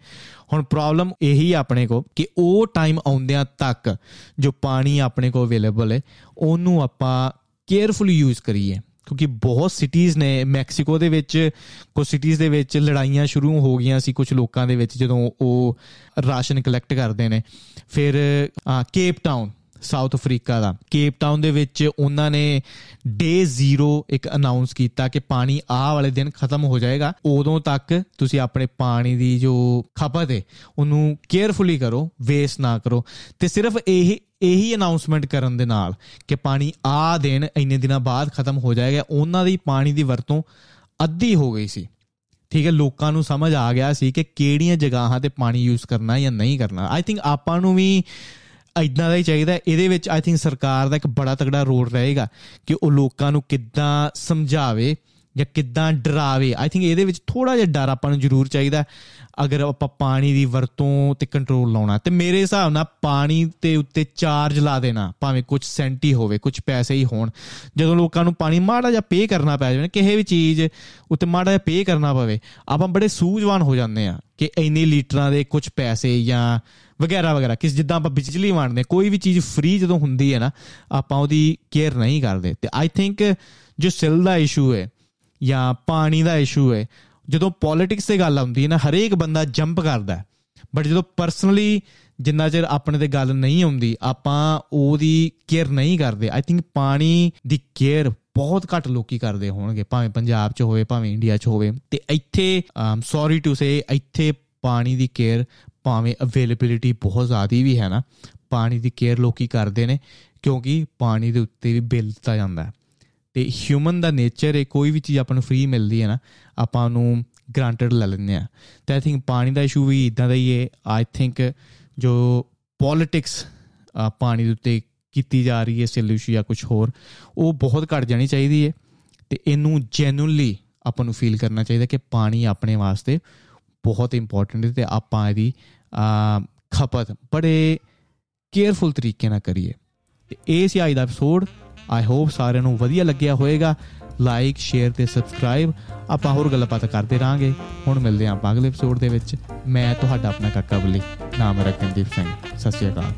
[SPEAKER 1] ਹੁਣ ਪ੍ਰੋਬਲਮ ਇਹੀ ਆਪਣੇ ਕੋ ਕਿ ਉਹ ਟਾਈਮ ਆਉਂਦਿਆਂ ਤੱਕ ਜੋ ਪਾਣੀ ਆਪਣੇ ਕੋ ਅਵੇਲੇਬਲ ਹੈ, ਉਹਨੂੰ ਆਪਾਂ ਕੇਅਰਫੁਲੀ ਯੂਜ਼ ਕਰੀਏ। ਕਿਉਂਕਿ ਬਹੁਤ ਸਿਟੀਜ਼ ਨੇ ਮੈਕਸੀਕੋ ਦੇ ਵਿੱਚ ਕੁਝ ਸਿਟੀਜ਼ ਦੇ ਵਿੱਚ ਲੜਾਈਆਂ ਸ਼ੁਰੂ ਹੋ ਗਈਆਂ ਸੀ ਕੁਝ ਲੋਕਾਂ ਦੇ ਵਿੱਚ ਜਦੋਂ ਉਹ ਰਾਸ਼ਨ ਕਲੈਕਟ ਕਰਦੇ ਨੇ। ਫਿਰ ਕੇਪ ਟਾਊਨ ਸਾਊਥ ਅਫਰੀਕਾ ਦਾ। ਕੇਪ ਟਾਊਨ ਦੇ ਵਿੱਚ ਉਹਨਾਂ ਨੇ ਡੇ 0 ਇੱਕ ਅਨਾਉਂਸ ਕੀਤਾ ਕਿ ਪਾਣੀ ਆਹ ਵਾਲੇ ਦਿਨ ਖਤਮ ਹੋ ਜਾਏਗਾ। ਉਦੋਂ ਤੱਕ ਤੁਸੀਂ ਆਪਣੇ ਪਾਣੀ ਦੀ ਜੋ ਖਪਤ ਹੈ ਉਹਨੂੰ ਕੇਅਰਫੁਲੀ ਕਰੋ ਵੇਸਟ ਨਾ ਕਰੋ। ਤੇ ਸਿਰਫ ਇਹ, ਇਹੀ ਅਨਾਉਂਸਮੈਂਟ ਕਰਨ ਦੇ ਨਾਲ ਕਿ ਪਾਣੀ ਆ ਦਿਨ ਇੰਨੇ ਦਿਨਾਂ ਬਾਅਦ ਖਤਮ ਹੋ ਜਾਏਗਾ। ਉਹਨਾਂ ਦੀ ਪਾਣੀ ਦੀ ਵਰਤੋਂ ਅੱਧੀ ਹੋ ਗਈ ਸੀ। ਠੀਕ ਹੈ ਲੋਕਾਂ ਨੂੰ ਸਮਝ ਆ ਗਿਆ ਸੀ ਕਿ ਕਿਹੜੀਆਂ ਜਗ੍ਹਾਵਾਂ ਤੇ ਪਾਣੀ ਯੂਜ਼ ਕਰਨਾ ਜਾਂ ਨਹੀਂ ਕਰਨਾ। ਆਈ ਥਿੰਕ ਆਪਾਂ ਨੂੰ ਵੀ ਇਦਾਂ ਦਾ ਹੀ ਚਾਹੀਦਾ ਇਹਦੇ ਵਿੱਚ ਆਈ ਥਿੰਕ ਸਰਕਾਰ ਦਾ ਇੱਕ ਬੜਾ ਤਗੜਾ ਰੋਲ ਰਹੇਗਾ ਕਿ ਉਹ ਲੋਕਾਂ ਨੂੰ ਕਿੱਦਾਂ ਸਮਝਾਵੇ ਜਾਂ ਕਿੱਦਾਂ ਡਰਾਵੇ। ਆਈ ਥਿੰਕ ਇਹਦੇ ਵਿੱਚ ਥੋੜਾ ਜਿਹਾ ਡਰ ਆਪਾਂ ਨੂੰ ਜ਼ਰੂਰ ਚਾਹੀਦਾ ਅਗਰ ਆਪਾਂ ਪਾਣੀ ਦੀ ਵਰਤੋਂ ਤੇ ਕੰਟਰੋਲ ਲਾਉਣਾ ਤੇ ਮੇਰੇ ਹਿਸਾਬ ਨਾਲ ਪਾਣੀ ਤੇ ਉੱਤੇ ਚਾਰਜ ਲਾ ਦੇਣਾ, ਭਾਵੇਂ ਕੁਝ ਸੈਂਟੀ ਹੋਵੇ ਕੁਝ ਪੈਸੇ ਹੀ ਹੋਣ। ਜਦੋਂ ਲੋਕਾਂ ਨੂੰ ਪਾਣੀ ਮਾੜਾ ਜਿਹਾ ਪੇ ਕਰਨਾ ਪੈ ਜਾਵੇ, ਕਿਸੇ ਵੀ ਚੀਜ਼ ਉੱਤੇ ਮਾੜਾ ਜਿਹਾ ਪੇ ਕਰਨਾ ਪਵੇ, ਆਪਾਂ ਬੜੇ ਸੂਝਵਾਨ ਹੋ ਜਾਂਦੇ ਆ ਕਿ ਇੰਨੇ ਲੀਟਰਾਂ ਦੇ ਕੁਝ ਪੈਸੇ ਜਾਂ ਵਗੈਰਾ ਵਗੈਰਾ, ਕਿਸ ਜਿੱਦਾਂ ਆਪਾਂ ਬਿਜਲੀ ਵੰਡਦੇ ਕੋਈ ਵੀ ਚੀਜ਼ ਫ੍ਰੀ ਜਦੋਂ ਹੁੰਦੀ ਹੈ ਨਾ, ਆਪਾਂ ਉਹਦੀ ਕੇਅਰ ਨਹੀਂ ਕਰਦੇ। ਤੇ ਆਈ ਥਿੰਕ ਜੋ ਸਿਲ ਦਾ ਇਸ਼ੂ ਹੈ ਜਾਂ ਪਾਣੀ ਦਾ ਇਸ਼ੂ ਹੈ, ਜਦੋਂ ਪੋਲਿਟਿਕਸ ਤੇ ਗੱਲ ਆਉਂਦੀ ਹੈ ਨਾ, ਹਰੇਕ ਬੰਦਾ ਜੰਪ ਕਰਦਾ ਬਟ ਜਦੋਂ ਪਰਸਨਲੀ ਜਿੰਨਾ ਚਿਰ ਆਪਣੇ ਤੇ ਗੱਲ ਨਹੀਂ ਆਉਂਦੀ, ਆਪਾਂ ਉਹਦੀ ਕੇਅਰ ਨਹੀਂ ਕਰਦੇ। ਆਈ ਥਿੰਕ ਪਾਣੀ ਦੀ ਕੇਅਰ ਬਹੁਤ ਘੱਟ ਲੋਕੀ ਕਰਦੇ ਹੋਣਗੇ, ਭਾਵੇਂ ਪੰਜਾਬ 'ਚ ਹੋਵੇ, ਭਾਵੇਂ ਇੰਡੀਆ 'ਚ ਹੋਵੇ। ਤੇ ਇੱਥੇ ਸੌਰੀ ਟੂ ਸੇ ਇੱਥੇ ਪਾਣੀ ਦੀ ਕੇਅਰ ਭਾਵੇਂ ਅਵੇਲੇਬਿਲਿਟੀ ਬਹੁਤ ਜ਼ਿਆਦੀ ਵੀ ਹੈ ਨਾ, ਪਾਣੀ ਦੀ ਕੇਅਰ ਲੋਕੀ ਕਰਦੇ ਨੇ, ਕਿਉਂਕਿ ਪਾਣੀ ਦੇ ਉੱਤੇ ਵੀ ਬਿੱਲ ਦਿੱਤਾ ਜਾਂਦਾ ਤੇ ਹਿਊਮਨ ਦਾ ਨੇਚਰ ਹੈ ਕੋਈ ਵੀ ਚੀਜ਼ ਆਪਾਂ ਨੂੰ ਫ੍ਰੀ ਮਿਲਦੀ ਹੈ ਨਾ, ਆਪਾਂ ਨੂੰ ਗ੍ਰਾਂਟਡ ਲੈ ਲੈਂਦੇ ਆ ਤੇ ਆਈ ਥਿੰਕ ਪਾਣੀ ਦਾ ਇਸ਼ੂ ਵੀ ਇਦਾਂ ਦਾ ਹੀ ਹੈ ਆਈ ਥਿੰਕ ਜੋ ਪੋਲਿਟਿਕਸ ਪਾਣੀ ਦੇ ਉੱਤੇ ਕੀਤੀ ਜਾ ਰਹੀ ਹੈ ਸੋਲੂਸ਼ਨ ਜਾਂ ਕੁਝ ਹੋਰ, ਉਹ ਬਹੁਤ ਘਟ ਜਾਣੀ ਚਾਹੀਦੀ ਹੈ। ਤੇ ਇਹਨੂੰ ਜੈਨੂਇਨਲੀ ਆਪਾਂ ਨੂੰ ਫੀਲ ਕਰਨਾ ਚਾਹੀਦਾ ਕਿ ਪਾਣੀ ਆਪਣੇ ਵਾਸਤੇ ਬਹੁਤ ਇੰਪੋਰਟੈਂਟ ਹੈ ਤੇ ਆਪਾਂ ਇਹਦੀ ਅਹ, ਖਪਤ ਬੜੇ ਕੇਅਰਫੁਲ ਤਰੀਕੇ ਨਾਲ ਕਰੀਏ। ਤੇ ਇਹ ਸੀ ਅੱਜ ਦਾ ਐਪੀਸੋਡ ਆਈ ਹੋਪ ਸਾਰਿਆਂ ਨੂੰ ਵਧੀਆ ਲੱਗਿਆ ਹੋਵੇਗਾ। ਲਾਈਕ ਸ਼ੇਅਰ ਤੇ ਸਬਸਕ੍ਰਾਈਬ ਆਪਾਂ ਹੋਰ ਗੱਲਾਂ ਬਾਤਾਂ ਕਰਦੇ ਰਾਂਗੇ ਹੁਣ ਮਿਲਦੇ ਹਾਂ ਆਪਾਂ ਅਗਲੇ ਐਪੀਸੋਡ ਦੇ ਵਿੱਚ। ਮੈਂ ਤੁਹਾਡਾ ਆਪਣਾ ਕਾਕਾ ਬਲੀ ਨਾਮ ਮੇਰਾ ਕੰਦੀਪ ਸਿੰਘ। ਸਤਿ ਸ਼੍ਰੀ ਅਕਾਲ।